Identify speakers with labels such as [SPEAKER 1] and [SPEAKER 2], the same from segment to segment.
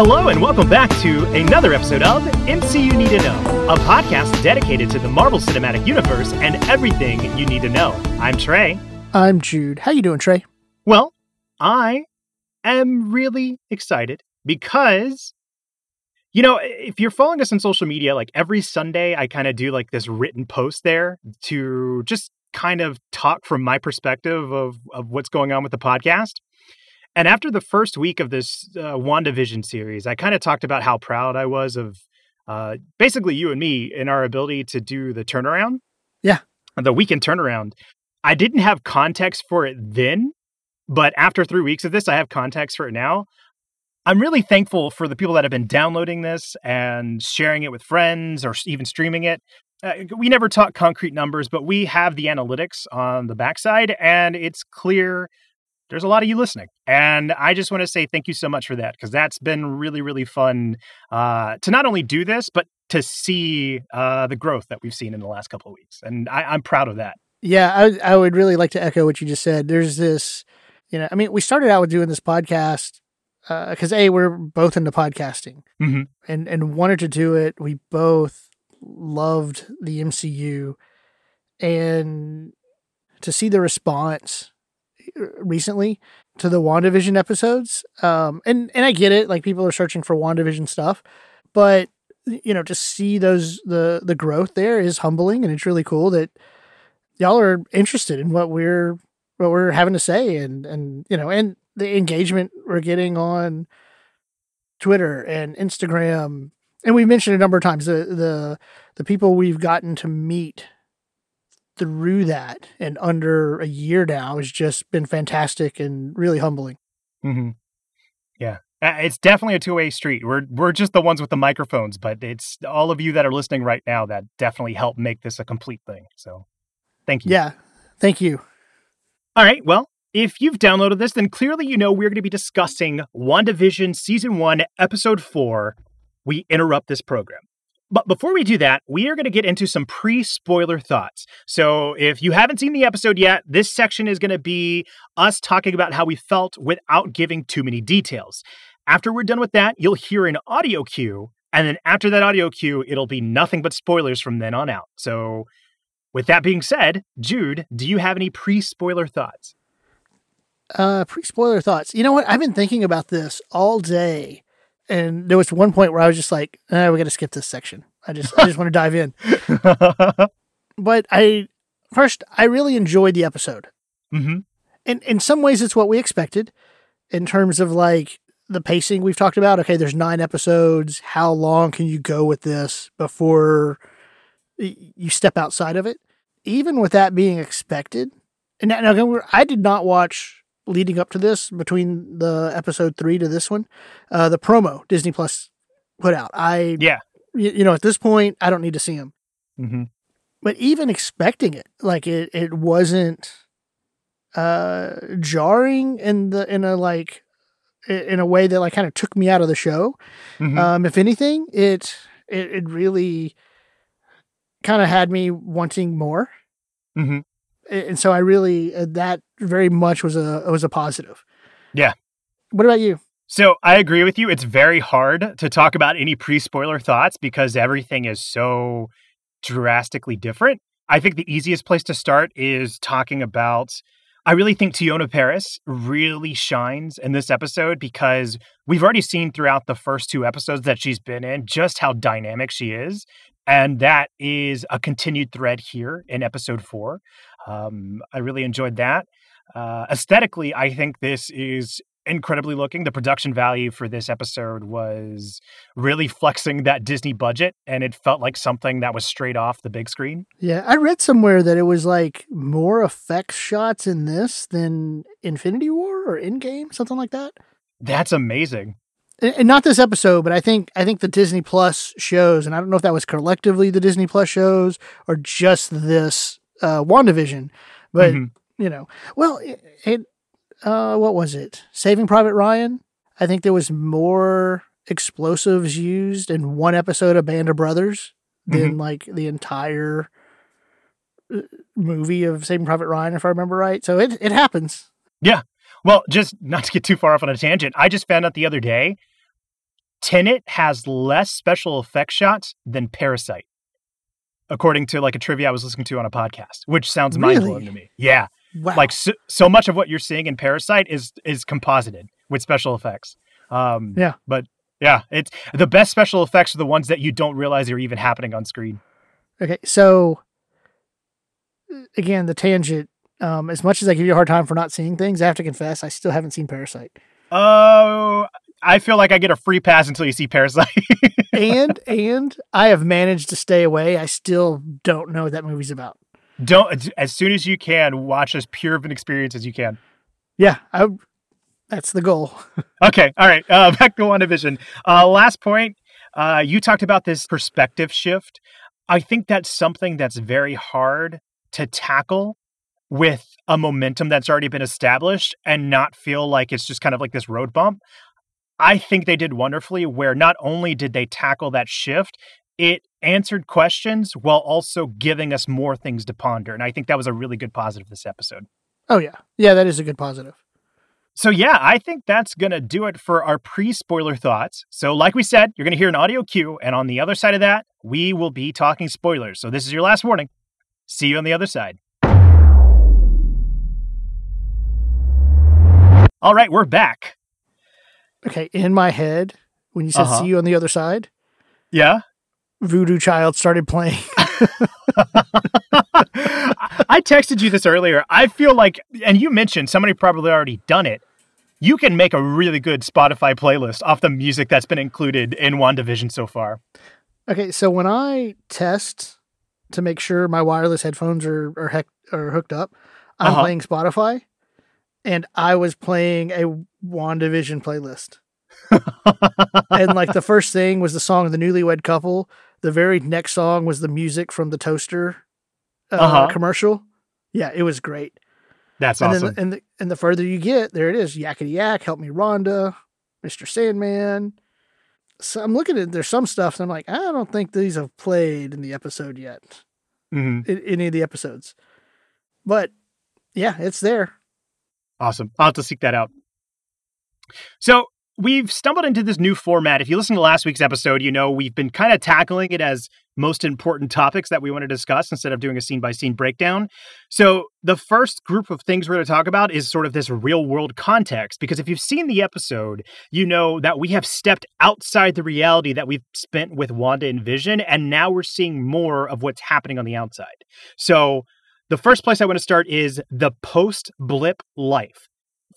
[SPEAKER 1] Hello, and welcome back to another episode of MCU Need to Know, a podcast dedicated to the Marvel Cinematic Universe and everything you need to know. I'm Trey.
[SPEAKER 2] I'm Jude. How you doing, Trey?
[SPEAKER 1] Well, I am really excited because you know, if you're following us on social media, like every Sunday, I kind of do like this written post there to just kind of talk from my perspective of, of what's going on with the podcast. And after the first week of this uh, WandaVision series, I kind of talked about how proud I was of uh, basically you and me in our ability to do the turnaround.
[SPEAKER 2] Yeah.
[SPEAKER 1] The weekend turnaround. I didn't have context for it then, but after three weeks of this, I have context for it now. I'm really thankful for the people that have been downloading this and sharing it with friends or even streaming it. Uh, we never talk concrete numbers, but we have the analytics on the backside, and it's clear there's a lot of you listening. And I just want to say thank you so much for that because that's been really, really fun uh, to not only do this, but to see uh, the growth that we've seen in the last couple of weeks. And I, I'm proud of that.
[SPEAKER 2] Yeah, I, I would really like to echo what you just said. There's this, you know, I mean, we started out with doing this podcast because uh, a we're both into podcasting
[SPEAKER 1] mm-hmm.
[SPEAKER 2] and and wanted to do it. We both loved the MCU, and to see the response recently to the WandaVision episodes. Um, and and I get it, like people are searching for WandaVision stuff, but you know, to see those the the growth there is humbling, and it's really cool that y'all are interested in what we're what we're having to say, and and you know, and the engagement we're getting on Twitter and Instagram, and we've mentioned a number of times the the the people we've gotten to meet through that and under a year now has just been fantastic and really humbling.
[SPEAKER 1] Mm-hmm. Yeah, it's definitely a two way street. We're we're just the ones with the microphones, but it's all of you that are listening right now that definitely help make this a complete thing. So, thank you.
[SPEAKER 2] Yeah, thank you.
[SPEAKER 1] All right. Well, if you've downloaded this, then clearly you know we're going to be discussing WandaVision Season 1, Episode 4. We interrupt this program. But before we do that, we are going to get into some pre spoiler thoughts. So if you haven't seen the episode yet, this section is going to be us talking about how we felt without giving too many details. After we're done with that, you'll hear an audio cue. And then after that audio cue, it'll be nothing but spoilers from then on out. So with that being said, Jude, do you have any pre spoiler thoughts?
[SPEAKER 2] Uh, pre spoiler thoughts. You know what? I've been thinking about this all day and there was one point where I was just like, eh, "We got to skip this section." I just, I just want to dive in. but I first, I really enjoyed the episode.
[SPEAKER 1] Mm-hmm.
[SPEAKER 2] And in some ways, it's what we expected in terms of like the pacing we've talked about. Okay, there's nine episodes. How long can you go with this before you step outside of it? Even with that being expected, and now I did not watch leading up to this between the episode three to this one, uh, the promo Disney Plus put out. I
[SPEAKER 1] yeah,
[SPEAKER 2] you, you know, at this point, I don't need to see them.
[SPEAKER 1] Mm-hmm.
[SPEAKER 2] But even expecting it, like it, it wasn't uh jarring in the in a like in a way that like kind of took me out of the show. Mm-hmm. Um, if anything, it it, it really kind of had me wanting more.
[SPEAKER 1] Mm-hmm
[SPEAKER 2] and so I really uh, that very much was a was a positive.
[SPEAKER 1] Yeah.
[SPEAKER 2] What about you?
[SPEAKER 1] So I agree with you. It's very hard to talk about any pre spoiler thoughts because everything is so drastically different. I think the easiest place to start is talking about. I really think Teyonah Parris really shines in this episode because we've already seen throughout the first two episodes that she's been in just how dynamic she is. And that is a continued thread here in episode four. Um, I really enjoyed that. Uh, aesthetically, I think this is incredibly looking. The production value for this episode was really flexing that Disney budget, and it felt like something that was straight off the big screen.
[SPEAKER 2] Yeah, I read somewhere that it was like more effects shots in this than Infinity War or Endgame, something like that.
[SPEAKER 1] That's amazing.
[SPEAKER 2] And not this episode, but I think I think the Disney Plus shows, and I don't know if that was collectively the Disney Plus shows or just this uh, WandaVision, but mm-hmm. You know, well, it, it uh, what was it? Saving Private Ryan. I think there was more explosives used in one episode of Band of Brothers than mm-hmm. like the entire uh, movie of Saving Private Ryan, if I remember right. So it it happens.
[SPEAKER 1] Yeah. Well, just not to get too far off on a tangent, I just found out the other day Tenet has less special effects shots than Parasite, according to like a trivia I was listening to on a podcast, which sounds mind blowing to me. Yeah,
[SPEAKER 2] Wow.
[SPEAKER 1] like so, so much of what you're seeing in Parasite is is composited with special effects. Um,
[SPEAKER 2] Yeah.
[SPEAKER 1] but yeah, it's the best special effects are the ones that you don't realize are even happening on screen.
[SPEAKER 2] Okay, so again, the tangent. Um, as much as I give you a hard time for not seeing things, I have to confess I still haven't seen Parasite.
[SPEAKER 1] Oh, I feel like I get a free pass until you see Parasite.
[SPEAKER 2] And and I have managed to stay away. I still don't know what that movie's about.
[SPEAKER 1] Don't as soon as you can watch as pure of an experience as you can.
[SPEAKER 2] Yeah, I, that's the goal.
[SPEAKER 1] Okay, all right. Uh, back to WandaVision. Uh, last point. Uh, you talked about this perspective shift. I think that's something that's very hard to tackle with a momentum that's already been established and not feel like it's just kind of like this road bump. I think they did wonderfully where not only did they tackle that shift, it answered questions while also giving us more things to ponder. And I think that was a really good positive this episode.
[SPEAKER 2] Oh yeah, yeah, that is a good positive.
[SPEAKER 1] So, yeah, I think that's going to do it for our pre spoiler thoughts. So, like we said, you're going to hear an audio cue. And on the other side of that, we will be talking spoilers. So, this is your last warning. See you on the other side. All right, we're back.
[SPEAKER 2] Okay, in my head, when you said
[SPEAKER 1] Uh-huh.
[SPEAKER 2] "see you on the other side,"
[SPEAKER 1] Yeah.
[SPEAKER 2] Voodoo Child started playing.
[SPEAKER 1] I texted you this earlier. I feel like, and you mentioned somebody probably already done it. You can make a really good Spotify playlist off the music that's been included in WandaVision so far.
[SPEAKER 2] okay, so when I test to make sure my wireless headphones are are, heck, are hooked up, I'm
[SPEAKER 1] Uh-huh.
[SPEAKER 2] playing Spotify, and I was playing a WandaVision playlist. and like the first thing was the song of the newlywed couple. The very next song was the music from the toaster uh,
[SPEAKER 1] Uh-huh.
[SPEAKER 2] commercial. Yeah, it was great.
[SPEAKER 1] That's
[SPEAKER 2] and
[SPEAKER 1] awesome.
[SPEAKER 2] then and the, and the further you get, there it is. Yakety Yak, Help Me Rhonda, Mr. Sandman. So I'm looking at there's some stuff and I'm like, I don't think these have played in the episode yet.
[SPEAKER 1] Mhm.
[SPEAKER 2] In any of the episodes. But yeah, it's there.
[SPEAKER 1] Awesome. I'll have to seek that out. So we've stumbled into this new format. If you listen to last week's episode, you know we've been kind of tackling it as most important topics that we want to discuss instead of doing a scene by scene breakdown. So the first group of things we're going to talk about is sort of this real world context. Because if you've seen the episode, you know that we have stepped outside the reality that we've spent with Wanda and Vision, and now we're seeing more of what's happening on the outside. So the first place I want to start is the post blip life.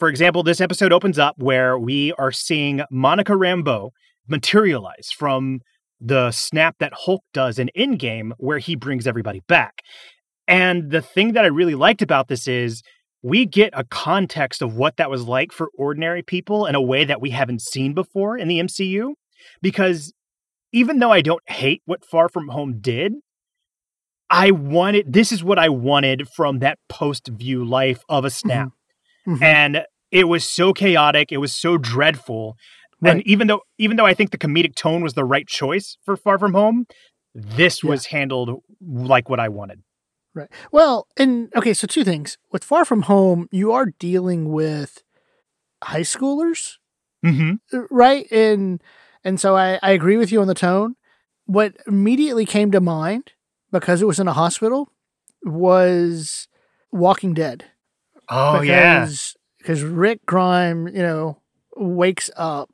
[SPEAKER 1] For example, this episode opens up where we are seeing Monica Rambeau materialize from the snap that Hulk does in Endgame, where he brings everybody back. And the thing that I really liked about this is we get a context of what that was like for ordinary people in a way that we haven't seen before in the MCU. Because even though I don't hate what Far From Home did, I wanted this is what I wanted from that post view life of a snap.
[SPEAKER 2] Mhm.
[SPEAKER 1] And it was so chaotic, it was so dreadful. And even though even though I think the comedic tone was the right choice for Far From Home, this
[SPEAKER 2] Yeah.
[SPEAKER 1] was handled like what I wanted.
[SPEAKER 2] Right. Well, and okay, so two things. With Far From Home, you are dealing with high schoolers,
[SPEAKER 1] Mm-hmm.
[SPEAKER 2] uh, right? And and so I, I agree with you on the tone. What immediately came to mind, because it was in a hospital, was Walking Dead.
[SPEAKER 1] Oh yeah.
[SPEAKER 2] because, Because Rick Grime, you know, wakes up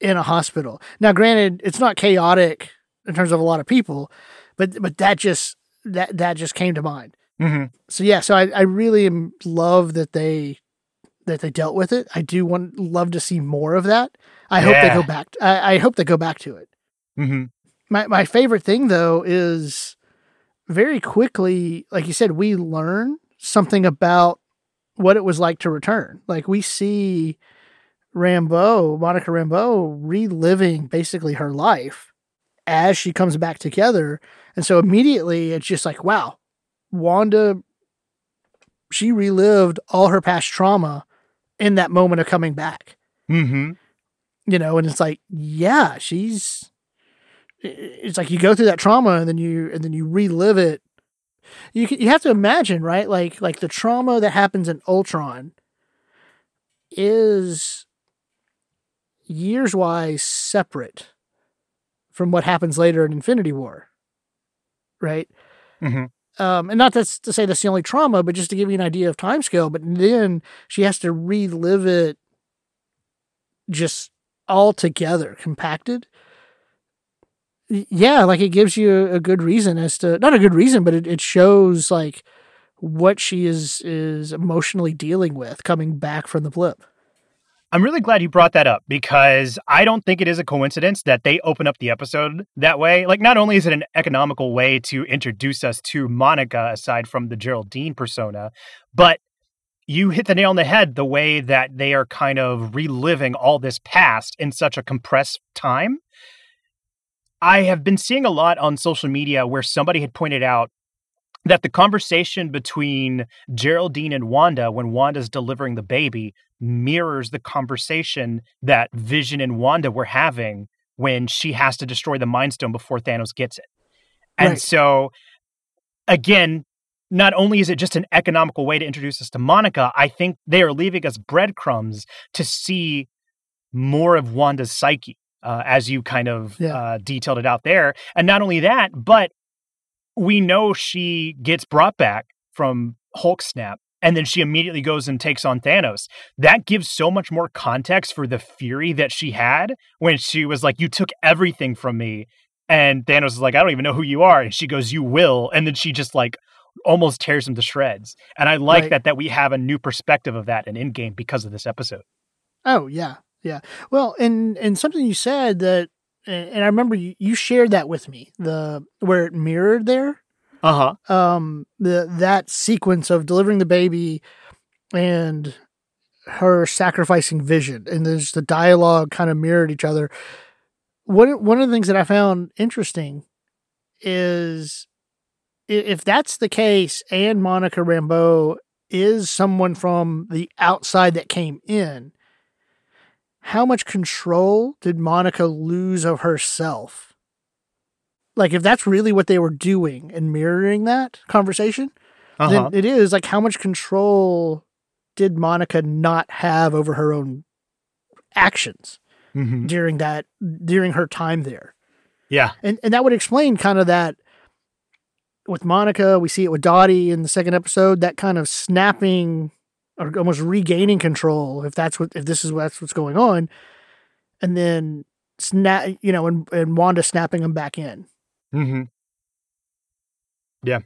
[SPEAKER 2] in a hospital. Now, granted, it's not chaotic in terms of a lot of people, but but that just that that just came to mind.
[SPEAKER 1] Mm-hmm.
[SPEAKER 2] So yeah, so I, I really am, love that they that they dealt with it. I do want love to see more of that. I hope they go back. I, I hope they go back to it.
[SPEAKER 1] Mm-hmm.
[SPEAKER 2] My my favorite thing though is very quickly, like you said, we learn something about what it was like to return. Like we see Rambeau, Monica Rambeau, reliving basically her life as she comes back together. And so immediately it's just like, wow, Wanda, she relived all her past trauma in that moment of coming back
[SPEAKER 1] Mm-hmm.
[SPEAKER 2] you know and it's like yeah she's it's like you go through that trauma and then you and then you relive it you you have to imagine right like like the trauma that happens in ultron is years wise separate from what happens later in Infinity War. Right?
[SPEAKER 1] hmm
[SPEAKER 2] Um, and not that's to say that's the only trauma, but just to give you an idea of time scale. But then she has to relive it just all together, compacted. Yeah, like it gives you a good reason as to not a good reason, but it, it shows like what she is is emotionally dealing with coming back from the blip.
[SPEAKER 1] I'm really glad you brought that up because I don't think it is a coincidence that they open up the episode that way. Like, not only is it an economical way to introduce us to Monica aside from the Geraldine persona, but you hit the nail on the head the way that they are kind of reliving all this past in such a compressed time. I have been seeing a lot on social media where somebody had pointed out that the conversation between Geraldine and Wanda when Wanda's delivering the baby mirrors the conversation that Vision and Wanda were having when she has to destroy the Mind Stone before Thanos gets it. And
[SPEAKER 2] Right.
[SPEAKER 1] so, again, not only is it just an economical way to introduce us to Monica, I think they are leaving us breadcrumbs to see more of Wanda's psyche, uh, as you kind of
[SPEAKER 2] Yeah.
[SPEAKER 1] uh, detailed it out there. And not only that, but we know she gets brought back from Hulk Snap. And then she immediately goes and takes on Thanos. That gives so much more context for the fury that she had when she was like, You took everything from me. And Thanos is like, I don't even know who you are. And she goes, You will. And then she just like almost tears him to shreds. And I like
[SPEAKER 2] Right.
[SPEAKER 1] that that we have a new perspective of that in Endgame because of this episode.
[SPEAKER 2] Oh yeah, yeah. Well, and and something you said that, and I remember you, you shared that with me. The where it mirrored there.
[SPEAKER 1] Uh huh.
[SPEAKER 2] um the that sequence of delivering the baby and her sacrificing vision and there's the dialogue kind of mirrored each other one one of the things that i found interesting is if that's the case and monica rambeau is someone from the outside that came in how much control did monica lose of herself like if that's really what they were doing and mirroring that conversation
[SPEAKER 1] Uh huh.
[SPEAKER 2] then it is like how much control did Monica not have over her own actions
[SPEAKER 1] hmm
[SPEAKER 2] during that during her time there?
[SPEAKER 1] Yeah.
[SPEAKER 2] And and that would explain kind of that with Monica, we see it with Dottie in the second episode, that kind of snapping almost regaining control, if that's what if this is what's what's going on. And then snap you know, and, and Wanda snapping them back in.
[SPEAKER 1] hmm Yeah.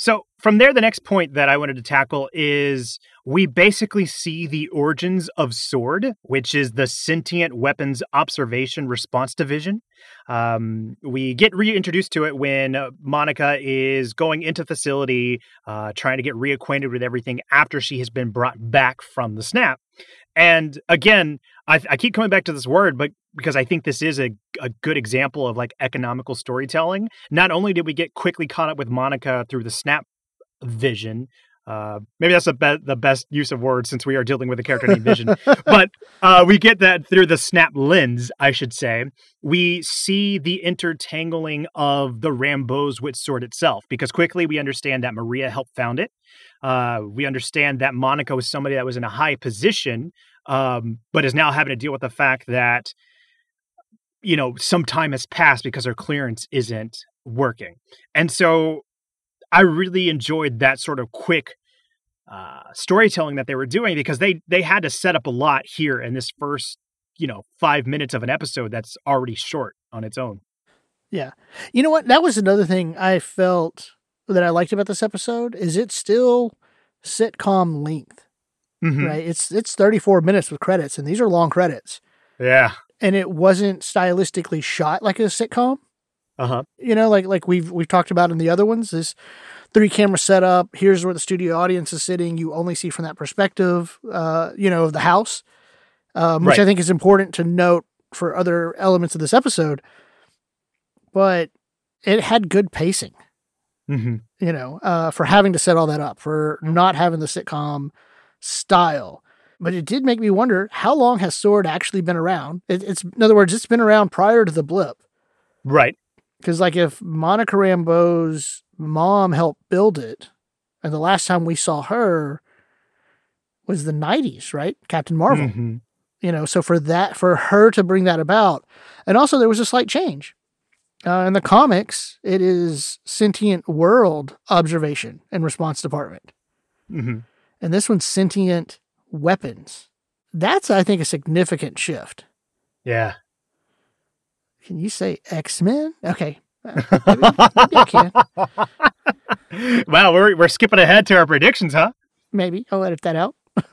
[SPEAKER 1] So from there, the next point that I wanted to tackle is we basically see the origins of SWORD, which is the Sentient Weapons Observation Response Division. Um, we get reintroduced to it when uh, Monica is going into facility, uh, trying to get reacquainted with everything after she has been brought back from the snap. And again, I, I keep coming back to this word, but because I think this is a, a good example of like economical storytelling. Not only did we get quickly caught up with Monica through the snap vision, uh, maybe that's the, be- the best use of words since we are dealing with a character named Vision, but uh, we get that through the snap lens, I should say. We see the intertangling of the Rambeau's with Sword itself because quickly we understand that Maria helped found it. Uh, we understand that Monica was somebody that was in a high position, um, but is now having to deal with the fact that you know some time has passed because her clearance isn't working and so i really enjoyed that sort of quick uh, storytelling that they were doing because they they had to set up a lot here in this first you know five minutes of an episode that's already short on its own
[SPEAKER 2] Yeah. You know what? That was another thing I felt that I liked about this episode is it's still sitcom length,
[SPEAKER 1] Mhm.
[SPEAKER 2] right? It's it's 34 minutes with credits and these are long credits.
[SPEAKER 1] yeah
[SPEAKER 2] And it wasn't stylistically shot like a sitcom.
[SPEAKER 1] uh-huh
[SPEAKER 2] You know, like like we've we've talked about in the other ones, this three camera setup, here's where the studio audience is sitting, you only see from that perspective, uh, you know, of the house. Um, which
[SPEAKER 1] Right.
[SPEAKER 2] I think is important to note for other elements of this episode. But it had good pacing.
[SPEAKER 1] Hmm
[SPEAKER 2] you know, uh, for having to set all that up, for not having the sitcom style. But it did make me wonder how long has Sword actually been around? It, it's in other words, it's been around prior to the blip.
[SPEAKER 1] right
[SPEAKER 2] Because like if Monica Rambeau's mom helped build it, and the last time we saw her was the '90s, right? Captain Marvel.
[SPEAKER 1] Mhm.
[SPEAKER 2] You know, so for that, for her to bring that about, and also there was a slight change. Uh, in the comics, it is sentient world observation and response department.
[SPEAKER 1] Mm-hmm.
[SPEAKER 2] And this one's sentient weapons. That's, I think, a significant shift.
[SPEAKER 1] Yeah.
[SPEAKER 2] Can you say X Men? Okay. Uh, maybe, maybe
[SPEAKER 1] wow, we're we're skipping ahead to our predictions, huh?
[SPEAKER 2] Maybe I'll edit that out.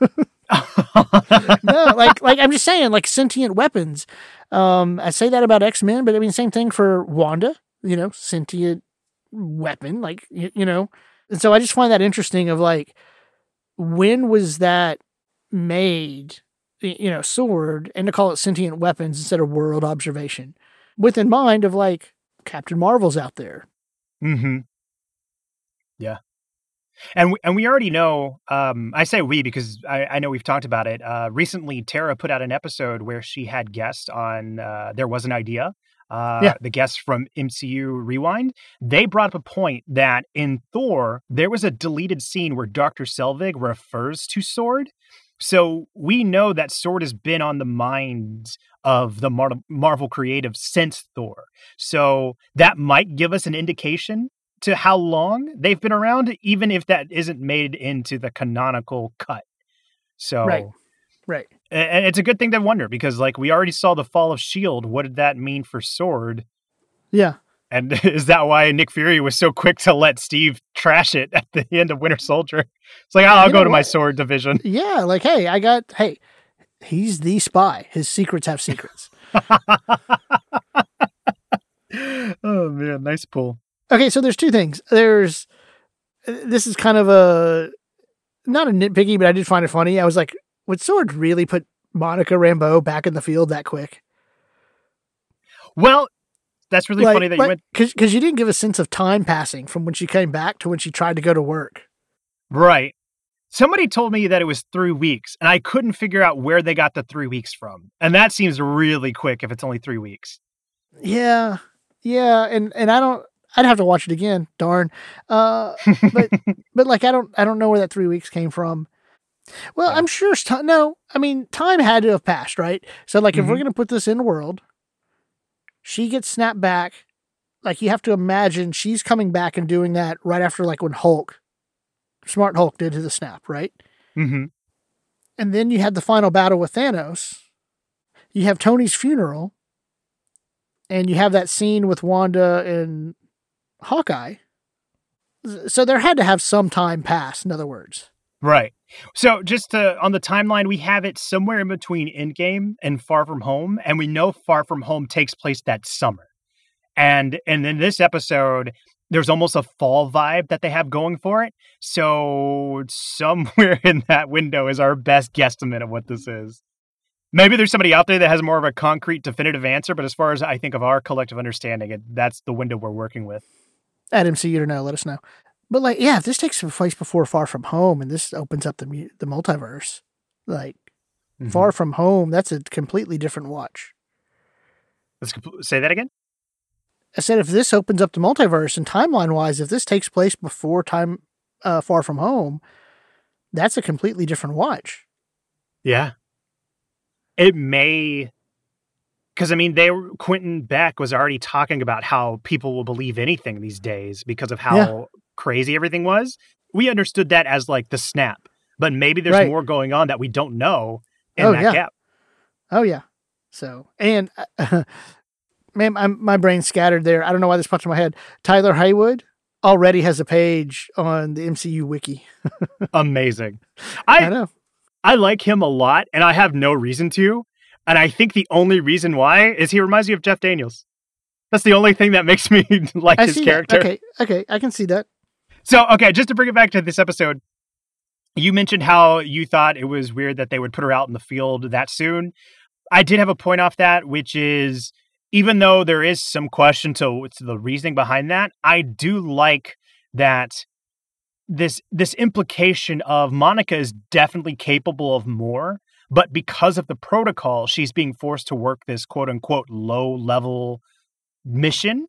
[SPEAKER 2] no, like like I'm just saying, like sentient weapons. Um, I say that about X Men, but I mean same thing for Wanda. You know, sentient weapon, like you, you know. And so I just find that interesting. Of like, when was that made? You know, sword, and to call it sentient weapons instead of world observation, with in mind of like Captain Marvel's out there.
[SPEAKER 1] Mm-hmm. Yeah. And we, and we already know. Um, I say we because I, I know we've talked about it. Uh, recently, Tara put out an episode where she had guests on. Uh, there was an idea. Uh,
[SPEAKER 2] Yeah.
[SPEAKER 1] The guests from MCU Rewind. They brought up a point that in Thor there was a deleted scene where Doctor Selvig refers to Sword. So we know that Sword has been on the minds of the Mar- Marvel creative since Thor. So that might give us an indication to how long they've been around, even if that isn't made into the canonical cut. So,
[SPEAKER 2] Right. Right.
[SPEAKER 1] and it's a good thing to wonder because, like, we already saw the fall of Shield. What did that mean for Sword?
[SPEAKER 2] Yeah.
[SPEAKER 1] And is that why Nick Fury was so quick to let Steve trash it at the end of Winter Soldier? It's like, oh, I'll
[SPEAKER 2] You
[SPEAKER 1] go to my? Sword division.
[SPEAKER 2] Yeah. Like, hey, I got. Hey, he's the spy. His secrets have secrets.
[SPEAKER 1] oh man, nice pull.
[SPEAKER 2] Okay, so there's two things. There's this is kind of a not a nitpicky, but I did find it funny. I was like, would Sword really put Monica Rambeau back in the field that quick?
[SPEAKER 1] Well, that's really funny that you went
[SPEAKER 2] because you didn't give a sense of time passing from when she came back to when she tried to go to work.
[SPEAKER 1] Right. Somebody told me that it was three weeks, and I couldn't figure out where they got the three weeks from. And that seems really quick if it's only three weeks.
[SPEAKER 2] Yeah, yeah, and and I don't. I'd have to watch it again. Darn. Uh, but but like I don't I don't know where that three weeks came from. Well. I'm sure. no, I mean time had to have passed, right? So like if we're
[SPEAKER 1] Mhm.
[SPEAKER 2] gonna put this in the world, she gets snapped back. Like you have to imagine she's coming back and doing that right after like when Hulk, Smart Hulk did to the snap, right?
[SPEAKER 1] hmm
[SPEAKER 2] And then you had the final battle with Thanos. You have Tony's funeral. And you have that scene with Wanda and Hawkeye. So there had to have some time pass, in other words.
[SPEAKER 1] Right. So just to, on the timeline, we have it somewhere in between Endgame and Far From Home, and we know Far From Home takes place that summer. And and in this episode, there's almost a fall vibe that they have going for it. So somewhere in that window is our best guesstimate of what this is. Maybe there's somebody out there that has more of a concrete, definitive answer, but as far as I think of our collective understanding, it, that's the window we're working with.
[SPEAKER 2] At MCU to know, let us know. But like, yeah, if this takes place before Far From Home and this opens up the the multiverse, like
[SPEAKER 1] Mm-hmm.
[SPEAKER 2] Far From Home, that's a completely different watch.
[SPEAKER 1] Let's say that again.
[SPEAKER 2] I said if this opens up the multiverse and timeline wise, if this takes place before time uh, Far From Home, that's a completely different watch.
[SPEAKER 1] Yeah. It may because I mean they were Quentin Beck was already talking about how people will believe anything these days because of how
[SPEAKER 2] Yeah.
[SPEAKER 1] crazy everything was. We understood that as like the snap, but maybe there's
[SPEAKER 2] Right.
[SPEAKER 1] more going on that we don't know in
[SPEAKER 2] Oh,
[SPEAKER 1] that
[SPEAKER 2] yeah.
[SPEAKER 1] gap.
[SPEAKER 2] Oh yeah. So and uh, man, I'm, my brain's scattered there. I don't know why this popped in my head. Tyler Hayward already has a page on the MCU wiki.
[SPEAKER 1] Amazing.
[SPEAKER 2] I,
[SPEAKER 1] I
[SPEAKER 2] know.
[SPEAKER 1] I like him a lot and I have no reason to. And I think the only reason why is he reminds me of Jeff Daniels. That's the only thing that makes me like
[SPEAKER 2] I
[SPEAKER 1] his character.
[SPEAKER 2] that. Okay, okay, I can see that.
[SPEAKER 1] So, okay, just to bring it back to this episode, you mentioned how you thought it was weird that they would put her out in the field that soon. I did have a point off that, which is even though there is some question to, to the reasoning behind that, I do like that this this implication of Monica is definitely capable of more, but because of the protocol, she's being forced to work this quote unquote low level mission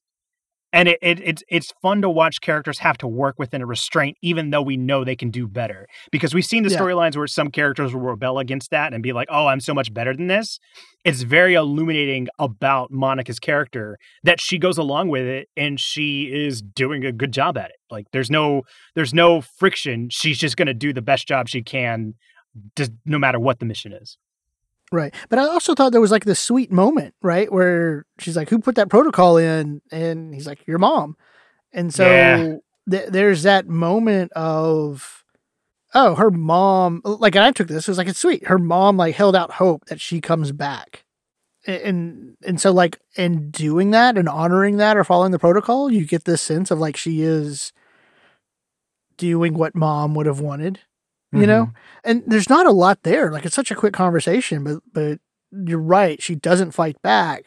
[SPEAKER 1] and it, it, it's it's fun to watch characters have to work within a restraint, even though we know they can do better. Because we've seen the
[SPEAKER 2] Yeah.
[SPEAKER 1] storylines where some characters will rebel against that and be like, "Oh, I'm so much better than this." It's very illuminating about Monica's character that she goes along with it and she is doing a good job at it. Like there's no there's no friction. She's just going to do the best job she can, just no matter what the mission is.
[SPEAKER 2] Right. But I also thought there was like this sweet moment, right? Where she's like, Who put that protocol in? And he's like, Your mom. And so
[SPEAKER 1] Yeah.
[SPEAKER 2] th- there's that moment of, oh, her mom, like, and I took this, it was like, it's sweet. Her mom, like, held out hope that she comes back. And, and so, like, in doing that and honoring that or following the protocol, you get this sense of like she is doing what mom would have wanted you know? And there's not a lot there. Like it's such a quick conversation but but you're right she doesn't fight back.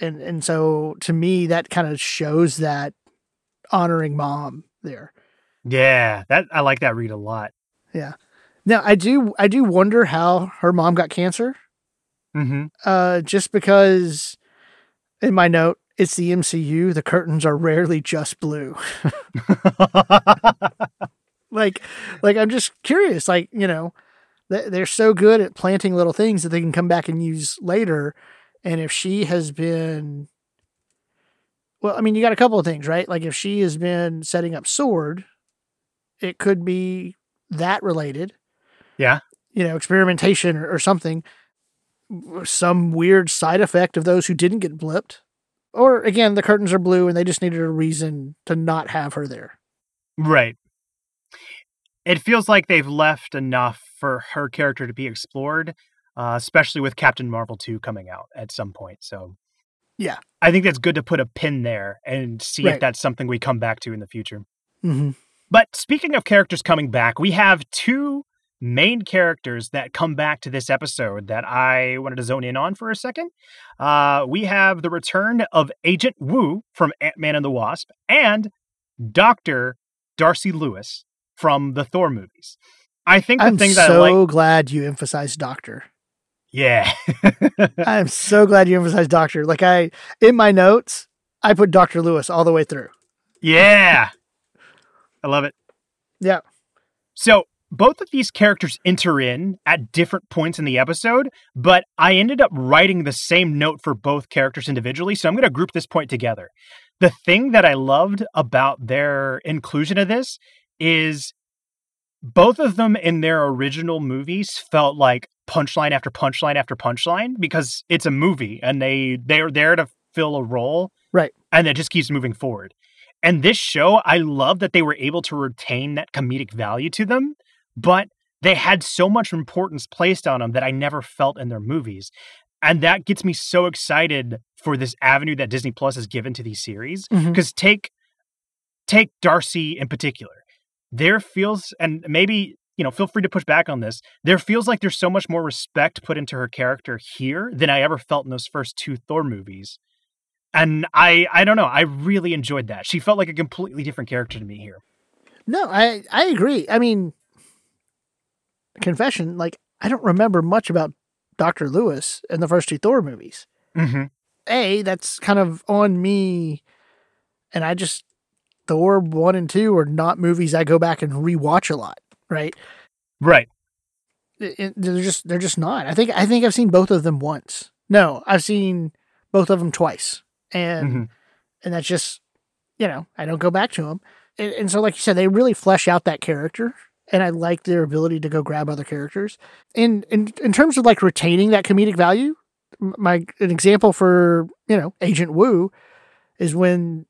[SPEAKER 2] And and so to me that kind of shows that honoring mom there.
[SPEAKER 1] Yeah, that I like that read a lot. Yeah.
[SPEAKER 2] Now i do i do wonder how her mom got cancer.
[SPEAKER 1] Mm-hmm.
[SPEAKER 2] uh just because in my note it's the mcu the curtains are rarely just blue like like i'm just curious like you know they- they're so good at planting little things that they can come back and use later. And if she has been well i mean you got a couple of things right? Like if she has been setting up sword it could be that related.
[SPEAKER 1] Yeah.
[SPEAKER 2] you know experimentation or, or something. Some weird side effect of those who didn't get blipped. Or again the curtains are blue and they just needed a reason to not have her there.
[SPEAKER 1] Right. It feels like they've left enough for her character to be explored, uh, especially with Captain Marvel 2 coming out at some point. So,
[SPEAKER 2] Yeah.
[SPEAKER 1] I think that's good to put a pin there and see
[SPEAKER 2] Right.
[SPEAKER 1] if that's something we come back to in the future.
[SPEAKER 2] mm-hmm.
[SPEAKER 1] But speaking of characters coming back, we have two main characters that come back to this episode that I wanted to zone in on for a second. Uh, we have the return of Agent Wu from Ant Man and the Wasp and Dr. Darcy Lewis from the Thor movies. I think the
[SPEAKER 2] i'm
[SPEAKER 1] thing
[SPEAKER 2] so
[SPEAKER 1] that I like.
[SPEAKER 2] glad you emphasized doctor
[SPEAKER 1] Yeah.
[SPEAKER 2] i'm so glad you emphasized doctor like i in my notes i put dr lewis all the way through
[SPEAKER 1] yeah. I love it.
[SPEAKER 2] yeah
[SPEAKER 1] So both of these characters enter in at different points in the episode, but I ended up writing the same note for both characters individually. So I'm going to group this point together. The thing that I loved about their inclusion of this is both of them in their original movies felt like punchline after punchline after punchline because it's a movie and they they're there to fill a role
[SPEAKER 2] Right.
[SPEAKER 1] and it just keeps moving forward. And this show i love that they were able to retain that comedic value to them but they had so much importance placed on them that i never felt in their movies. And that gets me so excited for this avenue that disney plus has given to these series
[SPEAKER 2] mm-hmm.
[SPEAKER 1] because take take darcy in particular there feels and maybe you know feel free to push back on this there feels like there's so much more respect put into her character here than i ever felt in those first two thor movies. And i i don't know i really enjoyed that. She felt like a completely different character to me here.
[SPEAKER 2] No i i agree. I mean confession like i don't remember much about dr lewis in the first two thor movies.
[SPEAKER 1] Mm-hmm.
[SPEAKER 2] a that's kind of on me and i just thor 1 and 2 are not movies i go back and rewatch a lot right?
[SPEAKER 1] Right.
[SPEAKER 2] It- it- they're just they're just not. I think i think i've seen both of them once. No i've seen both of them twice. And
[SPEAKER 1] Mhm.
[SPEAKER 2] and that's just you know i don't go back to them and, and so like you said they really flesh out that character and i like their ability to go grab other characters. And in in terms of like retaining that comedic value my an example for you know agent wu is when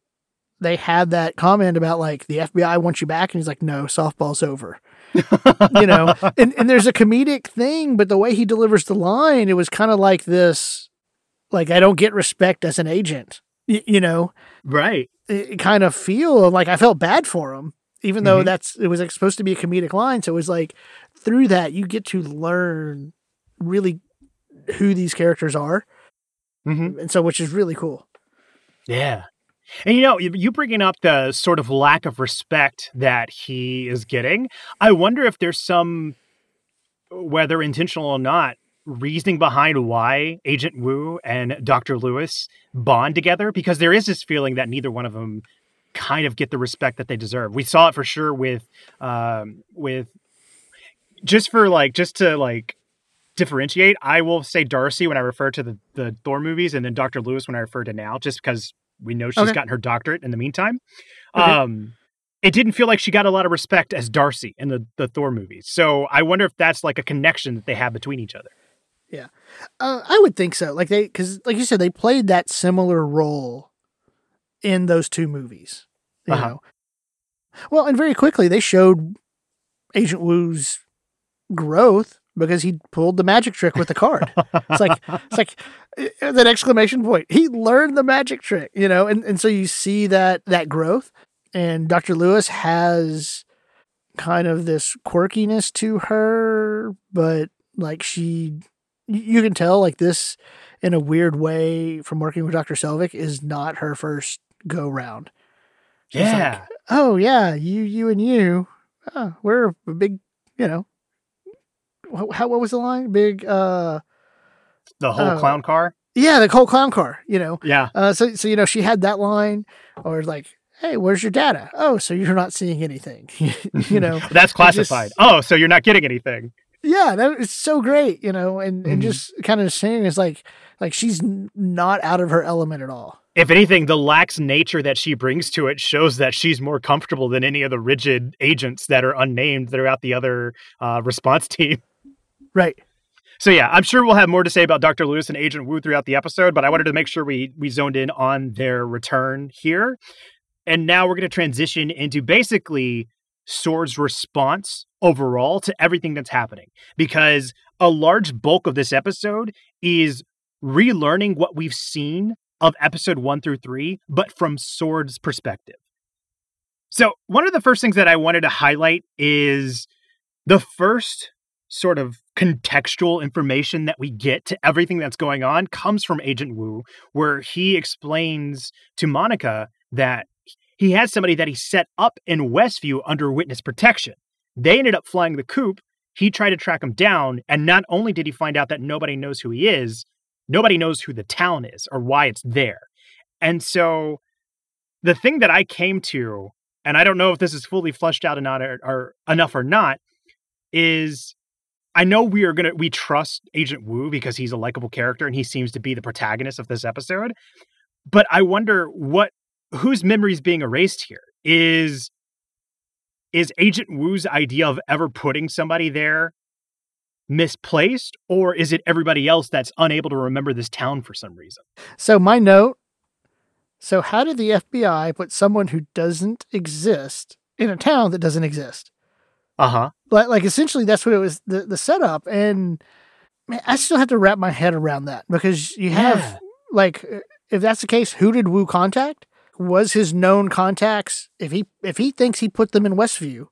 [SPEAKER 2] they had that comment about like the fbi wants you back and he's like no softball's over. You know? And, and there's a comedic thing but the way he delivers the line it was kind of like this like i don't get respect as an agent. Y- you know?
[SPEAKER 1] Right.
[SPEAKER 2] It, it kind of feel like i felt bad for him even though
[SPEAKER 1] Mhm.
[SPEAKER 2] that's it was like, supposed to be a comedic line. So it was like through that you get to learn really who these characters are.
[SPEAKER 1] Mm-hmm.
[SPEAKER 2] and so which is really cool.
[SPEAKER 1] Yeah. And you know, you bringing up the sort of lack of respect that he is getting, I wonder if there's some, whether intentional or not, reasoning behind why Agent Wu and Dr. Lewis bond together because there is this feeling that neither one of them kind of get the respect that they deserve. We saw it for sure with um with just for like just to like differentiate, I will say Darcy when I refer to the the Thor movies and then Dr. Lewis when I refer to now just because we know she's
[SPEAKER 2] Okay.
[SPEAKER 1] gotten her doctorate in the meantime.
[SPEAKER 2] Okay.
[SPEAKER 1] Um it didn't feel like she got a lot of respect as Darcy in the, the Thor movies. So I wonder if that's like a connection that they have between each other. Yeah.
[SPEAKER 2] Uh, I would think so. Like they, because like you said, they played that similar role in those two movies. You
[SPEAKER 1] Uh-huh.
[SPEAKER 2] know, well, and very quickly they showed Agent Wu's growth because he pulled the magic trick with the card. it's like it's like uh, that exclamation point. He learned the magic trick, you know, and and so you see that that growth. And Dr. Lewis has kind of this quirkiness to her, but like she, you can tell like this in a weird way from working with Dr. Selvig is not her first go round. She's like,
[SPEAKER 1] Yeah.
[SPEAKER 2] oh yeah, you, you, and you, uh, we're a big, you know. How what was the line? Big, uh,
[SPEAKER 1] the whole
[SPEAKER 2] oh.
[SPEAKER 1] clown car.
[SPEAKER 2] yeah, the whole clown car. You know,
[SPEAKER 1] Yeah.
[SPEAKER 2] uh, so so you know she had that line, or like, hey, where's your data? Oh, so you're not seeing anything. you know,
[SPEAKER 1] That's classified.
[SPEAKER 2] just-
[SPEAKER 1] oh, so you're not getting anything.
[SPEAKER 2] yeah, that is so great. You know, and and
[SPEAKER 1] Mhm.
[SPEAKER 2] just kind of saying is like like she's not out of her element at all.
[SPEAKER 1] If anything, the lax nature that she brings to it shows that she's more comfortable than any of the rigid agents that are unnamed throughout the other uh, response team.
[SPEAKER 2] Right.
[SPEAKER 1] So yeah, I'm sure we'll have more to say about Dr. Lewis and Agent Wu throughout the episode, but I wanted to make sure we we zoned in on their return here. And now we're going to transition into basically Sword's response overall to everything that's happening because a large bulk of this episode is relearning what we've seen of episode 1 through 3 but from Sword's perspective. So, one of the first things that I wanted to highlight is the first sort of contextual information that we get to everything that's going on comes from Agent Wu, where he explains to Monica that he has somebody that he set up in Westview under witness protection. They ended up flying the coop. He tried to track him down, and not only did he find out that nobody knows who he is, nobody knows who the town is or why it's there. And so the thing that I came to, and I don't know if this is fully fleshed out or not or, or enough or not, is I know we are gonna we trust Agent Wu because he's a likable character and he seems to be the protagonist of this episode. But I wonder what whose memory is being erased here? Is is Agent Wu's idea of ever putting somebody there misplaced, or is it everybody else that's unable to remember this town for some reason?
[SPEAKER 2] So my note. So how did the FBI put someone who doesn't exist in a town that doesn't exist?
[SPEAKER 1] Uh huh.
[SPEAKER 2] But like essentially that's what it was the, the setup and man, I still have to wrap my head around that because you have
[SPEAKER 1] Yeah.
[SPEAKER 2] like uh, if that's the case, who did Wu contact? Was his known contacts if he if he thinks he put them in Westview,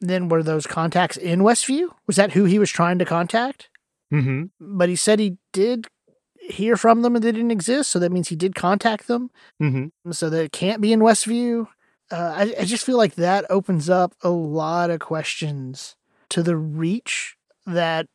[SPEAKER 2] then were those contacts in Westview? Was that who he was trying to contact?
[SPEAKER 1] Mm-hmm.
[SPEAKER 2] But he said he did hear from them and they didn't exist, so that means he did contact them.
[SPEAKER 1] Mm-hmm.
[SPEAKER 2] So that it can't be in Westview. Uh, I, I just feel like that opens up a lot of questions to the reach that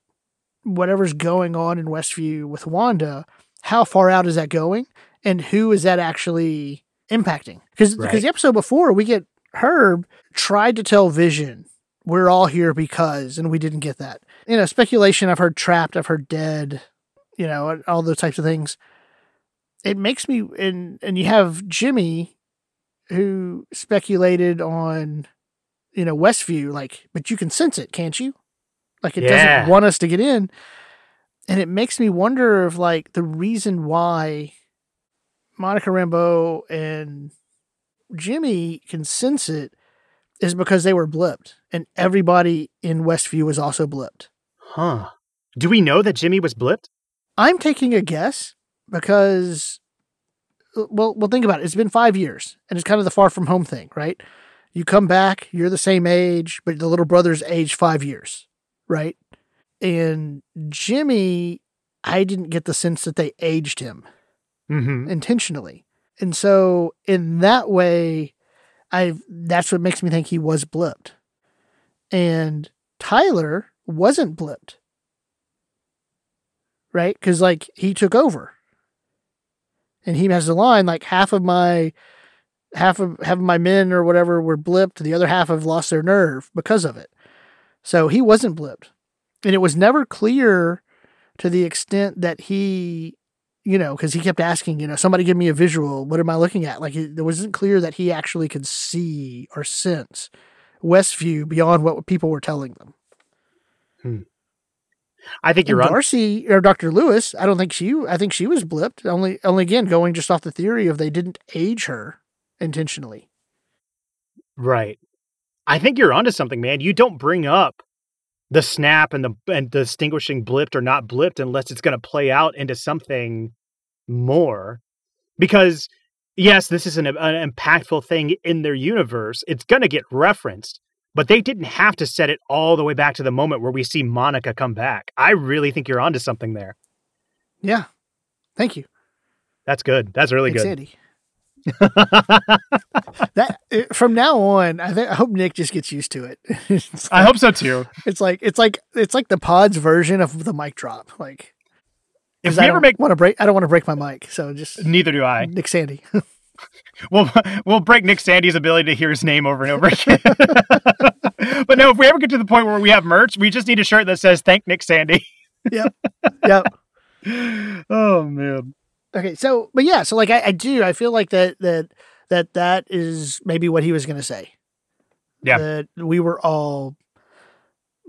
[SPEAKER 2] whatever's going on in Westview with Wanda, how far out is that going? And who is that actually impacting? Because
[SPEAKER 1] Right.
[SPEAKER 2] because the episode before we get Herb tried to tell Vision, we're all here because, and we didn't get that. You know, speculation, I've heard trapped, I've heard dead, you know, all those types of things. It makes me and and you have Jimmy who speculated on you know Westview like but you can sense it can't you like it
[SPEAKER 1] Yeah.
[SPEAKER 2] doesn't want us to get in and it makes me wonder if like the reason why Monica Rambeau and Jimmy can sense it is because they were blipped and everybody in Westview was also blipped
[SPEAKER 1] Huh. Do we know that Jimmy was blipped?
[SPEAKER 2] I'm taking a guess because, well, well, think about it. It's been five years, and it's kind of the far from home thing, right? You come back, you're the same age, but the little brother's aged five years, right? And Jimmy, I didn't get the sense that they aged him
[SPEAKER 1] Mm-hmm.
[SPEAKER 2] intentionally, and so in that way, I that's what makes me think he was blipped, and Tyler wasn't blipped. right? Because like he took over, and he has the line like half of my half of half of my men or whatever were blipped, the other half have lost their nerve because of it. So he wasn't blipped, and it was never clear to the extent that he you know, because he kept asking, you know, somebody give me a visual. What am I looking at? Like, it, wasn't clear that he actually could see or sense Westview beyond what people were telling them.
[SPEAKER 1] Hmm. I think you're
[SPEAKER 2] and
[SPEAKER 1] on.
[SPEAKER 2] Darcy or Dr. Lewis. I don't think she. I think she was blipped. Only, only again, going just off the theory of they didn't age her intentionally.
[SPEAKER 1] Right. I think you're onto something, man. You don't bring up the snap and the and distinguishing blipped or not blipped unless it's going to play out into something more because yes this is an, an impactful thing in their universe it's going to get referenced but they didn't have to set it all the way back to the moment where we see monica come back i really think you're onto something there
[SPEAKER 2] yeah thank you
[SPEAKER 1] that's good that's really
[SPEAKER 2] Thanks,
[SPEAKER 1] good
[SPEAKER 2] Andy. that uh, from now on, I think I hope Nick just gets used to it. It's
[SPEAKER 1] i hope so too
[SPEAKER 2] It's like it's like it's like the pod's version of the mic drop. Like
[SPEAKER 1] if
[SPEAKER 2] 'cause
[SPEAKER 1] we
[SPEAKER 2] I
[SPEAKER 1] ever make
[SPEAKER 2] want to break, I don't want to break my mic. So just
[SPEAKER 1] neither do i
[SPEAKER 2] Nick Sandy.
[SPEAKER 1] We'll we'll break Nick Sandy's ability to hear his name over and over again. but no, if we ever get to the point where we have merch, we just need a shirt that says "Thank Nick Sandy."
[SPEAKER 2] yep. Yep.
[SPEAKER 1] Oh man.
[SPEAKER 2] Okay. So, but yeah. So like I, I do. I feel like that that that that is maybe what he was going to say.
[SPEAKER 1] Yeah.
[SPEAKER 2] That we were all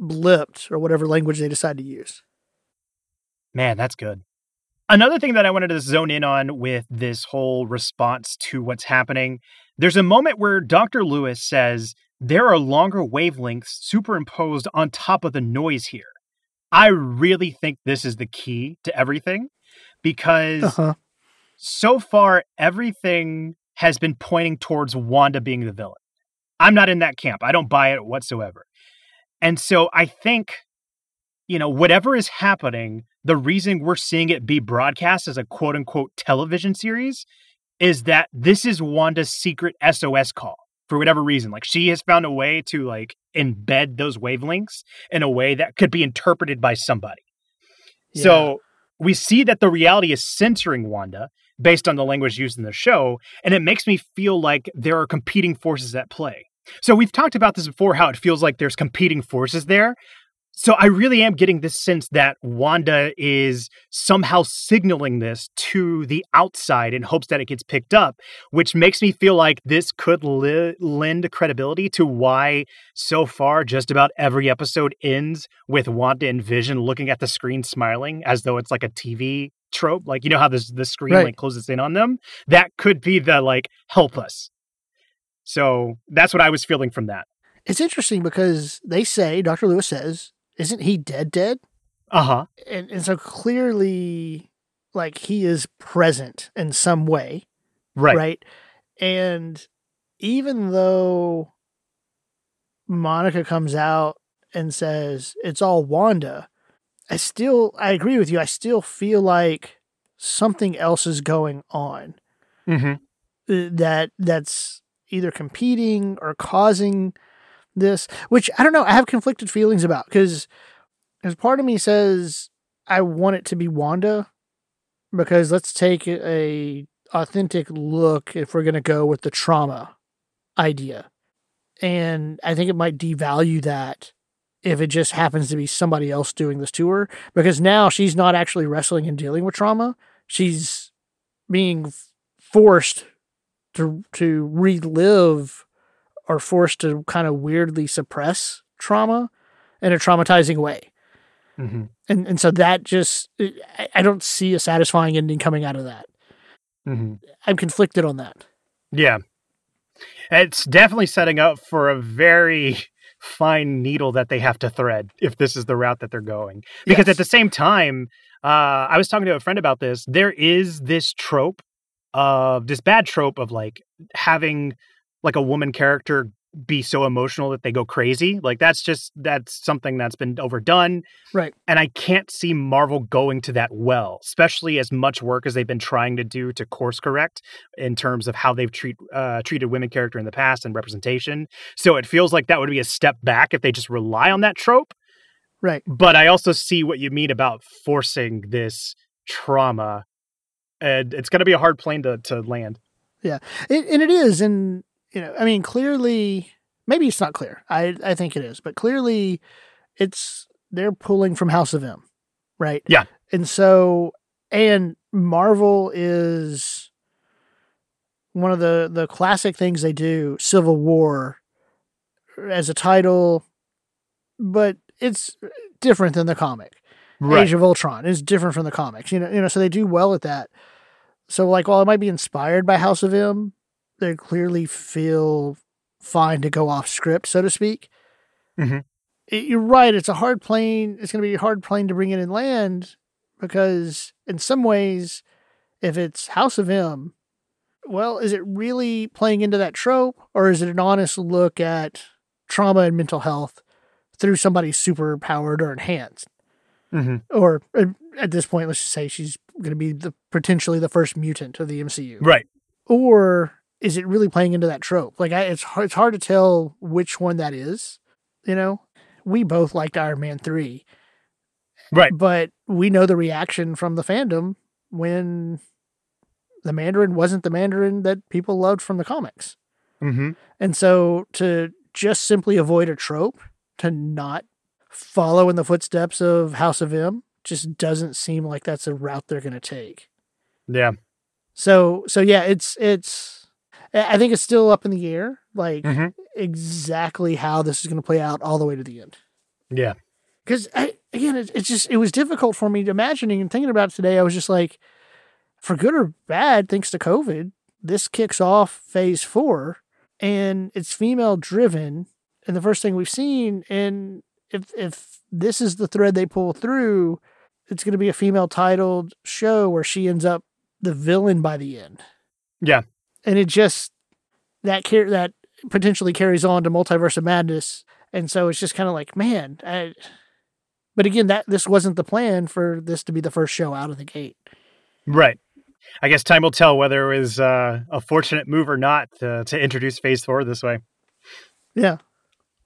[SPEAKER 2] blipped or whatever language they decide to use.
[SPEAKER 1] Man, that's good. Another thing that I wanted to zone in on with this whole response to what's happening, there's a moment where Dr. Lewis says there are longer wavelengths superimposed on top of the noise here. I really think this is the key to everything because
[SPEAKER 2] Uh huh.
[SPEAKER 1] so far everything has been pointing towards Wanda being the villain. I'm not in that camp. I don't buy it whatsoever. And so I think, you know, whatever is happening, the reason we're seeing it be broadcast as a quote unquote television series is that this is Wanda's secret SOS call for whatever reason. Like she has found a way to like embed those wavelengths in a way that could be interpreted by somebody. So we see that the reality is censoring Wanda based on the language used in the show, and it makes me feel like there are competing forces at play. So we've talked about this before how it feels like there's competing forces there. So I really am getting this sense that Wanda is somehow signaling this to the outside in hopes that it gets picked up, which makes me feel like this could li- lend credibility to why so far just about every episode ends with Wanda and Vision looking at the screen smiling as though it's like a TV trope. Like you know how this the screen
[SPEAKER 2] Right.
[SPEAKER 1] like closes in on them? That could be the like help us. So that's what I was feeling from that.
[SPEAKER 2] It's interesting because they say Dr. Lewis says, "Isn't he dead? Dead?"
[SPEAKER 1] Uh-huh.
[SPEAKER 2] And and so clearly, like he is present in some way,
[SPEAKER 1] Right.
[SPEAKER 2] right? And even though Monica comes out and says it's all Wanda, I still I agree with you. I still feel like something else is going on
[SPEAKER 1] Mm-hmm.
[SPEAKER 2] uh, that that's either competing or causing this, which I don't know. I have conflicted feelings about because as part of me says I want it to be Wanda because let's take a authentic look if we're going to go with the trauma idea. And I think it might devalue that if it just happens to be somebody else doing this to her because now she's not actually wrestling and dealing with trauma. She's being forced to to relive or forced to kind of weirdly suppress trauma in a traumatizing way.
[SPEAKER 1] Mm-hmm.
[SPEAKER 2] And and so that just I, I don't see a satisfying ending coming out of that.
[SPEAKER 1] Mm-hmm.
[SPEAKER 2] I'm conflicted on that.
[SPEAKER 1] Yeah. It's definitely setting up for a very fine needle that they have to thread if this is the route that they're going. Because
[SPEAKER 2] Yes.
[SPEAKER 1] at the same time, uh, I was talking to a friend about this. There is this trope of this bad trope of like having like a woman character be so emotional that they go crazy. Like that's just that's something that's been overdone.
[SPEAKER 2] Right.
[SPEAKER 1] And I can't see Marvel going to that well, especially as much work as they've been trying to do to course correct in terms of how they've treat uh, treated women character in the past and representation. So it feels like that would be a step back if they just rely on that trope.
[SPEAKER 2] Right.
[SPEAKER 1] But I also see what you mean about forcing this trauma, and it's going to be a hard plane to to land.
[SPEAKER 2] Yeah, it, and it is, and you know, I mean, clearly, maybe it's not clear. I I think it is, but clearly, it's they're pulling from House of M, right?
[SPEAKER 1] Yeah,
[SPEAKER 2] and so and Marvel is one of the the classic things they do, Civil War uh, as a title, but it's different than the comic. Right. Age of Ultron is different from the comics. You know, you know, so they do well at that. So like while it might be inspired by House of M, they clearly feel fine to go off script, so to speak.
[SPEAKER 1] Mm-hmm.
[SPEAKER 2] It, you're right. It's a hard plane. It's going to be a hard plane to bring in and land because in some ways, if it's House of M, well, is it really playing into that trope or is it an honest look at trauma and mental health through somebody super powered or enhanced.
[SPEAKER 1] Mm-hmm.
[SPEAKER 2] Or uh, at this point, let's just say she's going to be the potentially the first mutant of the MCU.
[SPEAKER 1] Right.
[SPEAKER 2] Or is it really playing into that trope? Like, I, it's hard, it's hard to tell which one that is. You know, we both liked Iron Man three,
[SPEAKER 1] right?
[SPEAKER 2] But we know the reaction from the fandom when the Mandarin wasn't the Mandarin that people loved from the comics.
[SPEAKER 1] Mm-hmm.
[SPEAKER 2] And so to just simply avoid a trope to not follow in the footsteps of House of M just doesn't seem like that's a route they're going to take.
[SPEAKER 1] Yeah.
[SPEAKER 2] So so yeah, it's it's I think it's still up in the air like
[SPEAKER 1] mm-hmm.
[SPEAKER 2] exactly how this is going to play out all the way to the end.
[SPEAKER 1] Yeah.
[SPEAKER 2] Cuz again it, it's just it was difficult for me to imagining and thinking about today I was just like for good or bad thanks to COVID, this kicks off phase 4 and it's female driven and the first thing we've seen and if if this is the thread they pull through it's going to be a female titled show where she ends up the villain by the end
[SPEAKER 1] yeah
[SPEAKER 2] and it just that car- that potentially carries on to multiverse of madness and so it's just kind of like man I, but again that this wasn't the plan for this to be the first show out of the gate
[SPEAKER 1] right I guess time will tell whether it was uh, a fortunate move or not to, to introduce Phase Four this way.
[SPEAKER 2] Yeah.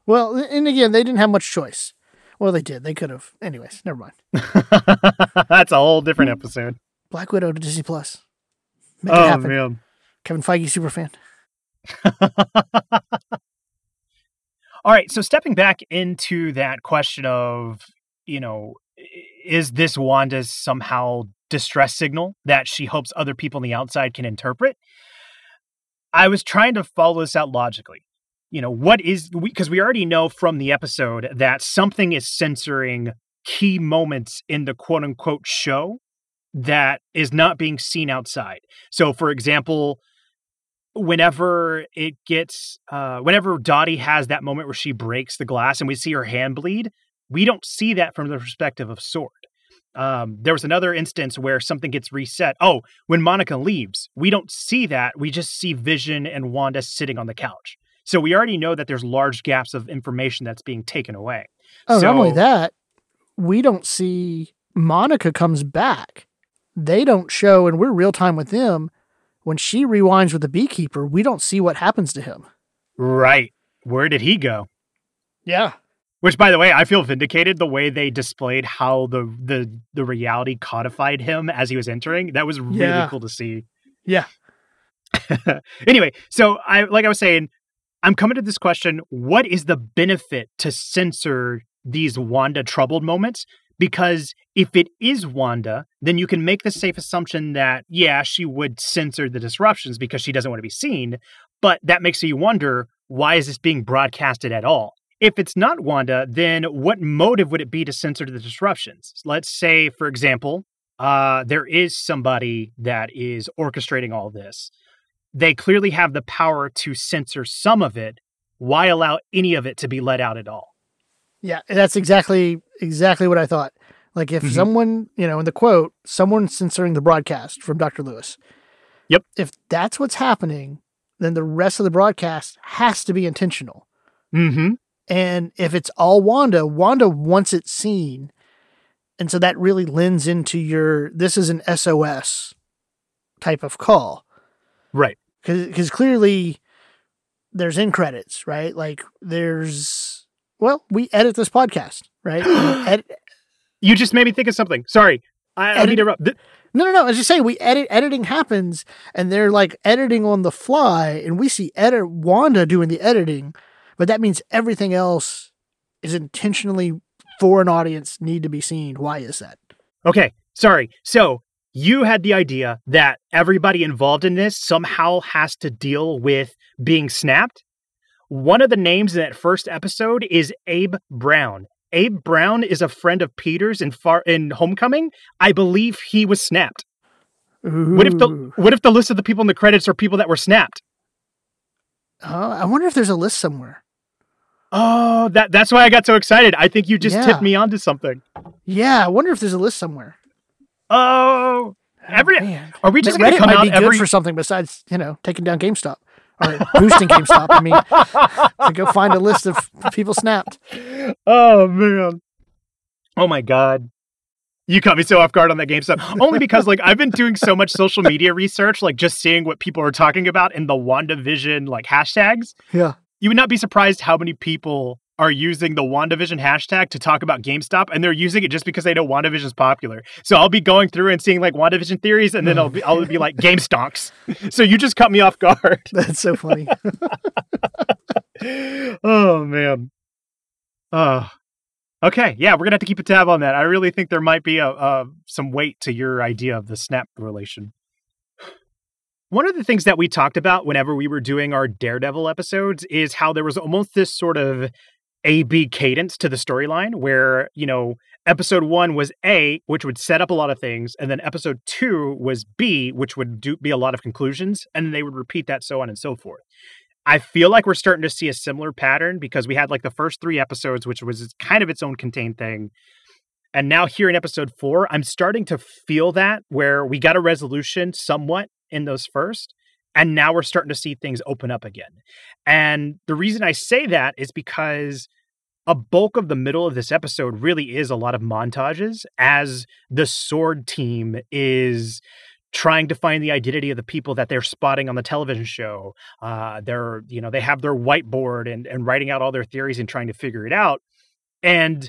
[SPEAKER 2] Well, and again, they didn't have much choice. Well, they did. They could have. Anyways, never mind.
[SPEAKER 1] That's a whole different episode.
[SPEAKER 2] Black Widow to Disney Plus. Make
[SPEAKER 1] oh man,
[SPEAKER 2] Kevin Feige super fan.
[SPEAKER 1] All right, so stepping back into that question of, you know, is this Wanda's somehow distress signal that she hopes other people on the outside can interpret. I was trying to follow this out logically. You know, what is because we, we already know from the episode that something is censoring key moments in the quote unquote show that is not being seen outside. So, for example, whenever it gets, uh, whenever Dottie has that moment where she breaks the glass and we see her hand bleed, we don't see that from the perspective of Sword. Um, there was another instance where something gets reset. Oh, when Monica leaves, we don't see that. We just see Vision and Wanda sitting on the couch. So we already know that there's large gaps of information that's being taken away.
[SPEAKER 2] Oh,
[SPEAKER 1] so,
[SPEAKER 2] not only that, we don't see Monica comes back. They don't show, and we're real time with them. When she rewinds with the beekeeper, we don't see what happens to him.
[SPEAKER 1] Right. Where did he go?
[SPEAKER 2] Yeah.
[SPEAKER 1] Which, by the way, I feel vindicated the way they displayed how the the the reality codified him as he was entering. That was really yeah. cool to see.
[SPEAKER 2] Yeah.
[SPEAKER 1] anyway, so I like I was saying, I'm coming to this question: What is the benefit to censor these Wanda troubled moments? Because if it is Wanda, then you can make the safe assumption that yeah, she would censor the disruptions because she doesn't want to be seen. But that makes you wonder: Why is this being broadcasted at all? If it's not Wanda, then what motive would it be to censor the disruptions? Let's say, for example, uh, there is somebody that is orchestrating all this. They clearly have the power to censor some of it. Why allow any of it to be let out at all?
[SPEAKER 2] Yeah, that's exactly exactly what I thought. Like if mm-hmm. someone, you know, in the quote, someone censoring the broadcast from Dr. Lewis.
[SPEAKER 1] Yep.
[SPEAKER 2] If that's what's happening, then the rest of the broadcast has to be intentional.
[SPEAKER 1] Mm-hmm.
[SPEAKER 2] And if it's all Wanda, Wanda wants it seen. And so that really lends into your this is an SOS type of call.
[SPEAKER 1] Right.
[SPEAKER 2] Because clearly there's in credits, right? Like there's well, we edit this podcast, right? edit,
[SPEAKER 1] you just made me think of something. Sorry. I, I need to interrupt.
[SPEAKER 2] No, no, no. As you say, we edit editing happens, and they're like editing on the fly, and we see edit Wanda doing the editing, but that means everything else is intentionally for an audience need to be seen. Why is that?
[SPEAKER 1] Okay, sorry. So you had the idea that everybody involved in this somehow has to deal with being snapped. One of the names in that first episode is Abe Brown. Abe Brown is a friend of Peter's in far in Homecoming. I believe he was snapped.
[SPEAKER 2] Ooh.
[SPEAKER 1] What if the what if the list of the people in the credits are people that were snapped?
[SPEAKER 2] Uh, I wonder if there's a list somewhere.
[SPEAKER 1] Oh, that that's why I got so excited. I think you just
[SPEAKER 2] Yeah.
[SPEAKER 1] tipped me onto something.
[SPEAKER 2] Yeah, I wonder if there's a list somewhere.
[SPEAKER 1] Oh, every
[SPEAKER 2] oh,
[SPEAKER 1] are we just going to come
[SPEAKER 2] might
[SPEAKER 1] out
[SPEAKER 2] be good
[SPEAKER 1] every?
[SPEAKER 2] for something besides you know taking down GameStop or boosting GameStop. I mean, to go find a list of people snapped.
[SPEAKER 1] oh man, oh my god, you caught me so off guard on that game stuff. Only because like I've been doing so much social media research, like just seeing what people are talking about in the WandaVision like hashtags.
[SPEAKER 2] Yeah.
[SPEAKER 1] You would not be surprised how many people are using the WandaVision hashtag to talk about GameStop, and they're using it just because they know WandaVision is popular. So I'll be going through and seeing like WandaVision theories, and then I'll be I'll be like Game Stonks. So you just cut me off guard.
[SPEAKER 2] That's so funny.
[SPEAKER 1] oh man. Oh. Okay, yeah, we're gonna have to keep a tab on that. I really think there might be a, a some weight to your idea of the snap relation. One of the things that we talked about whenever we were doing our Daredevil episodes is how there was almost this sort of A B cadence to the storyline where, you know, episode one was A, which would set up a lot of things, and then episode two was B, which would do, be a lot of conclusions, and then they would repeat that so on and so forth. I feel like we're starting to see a similar pattern because we had like the first three episodes, which was kind of its own contained thing. And now here in episode four, I'm starting to feel that where we got a resolution somewhat in those first. And now we're starting to see things open up again. And the reason I say that is because a bulk of the middle of this episode really is a lot of montages as the sword team is trying to find the identity of the people that they're spotting on the television show. Uh, they're, you know, they have their whiteboard and, and writing out all their theories and trying to figure it out. And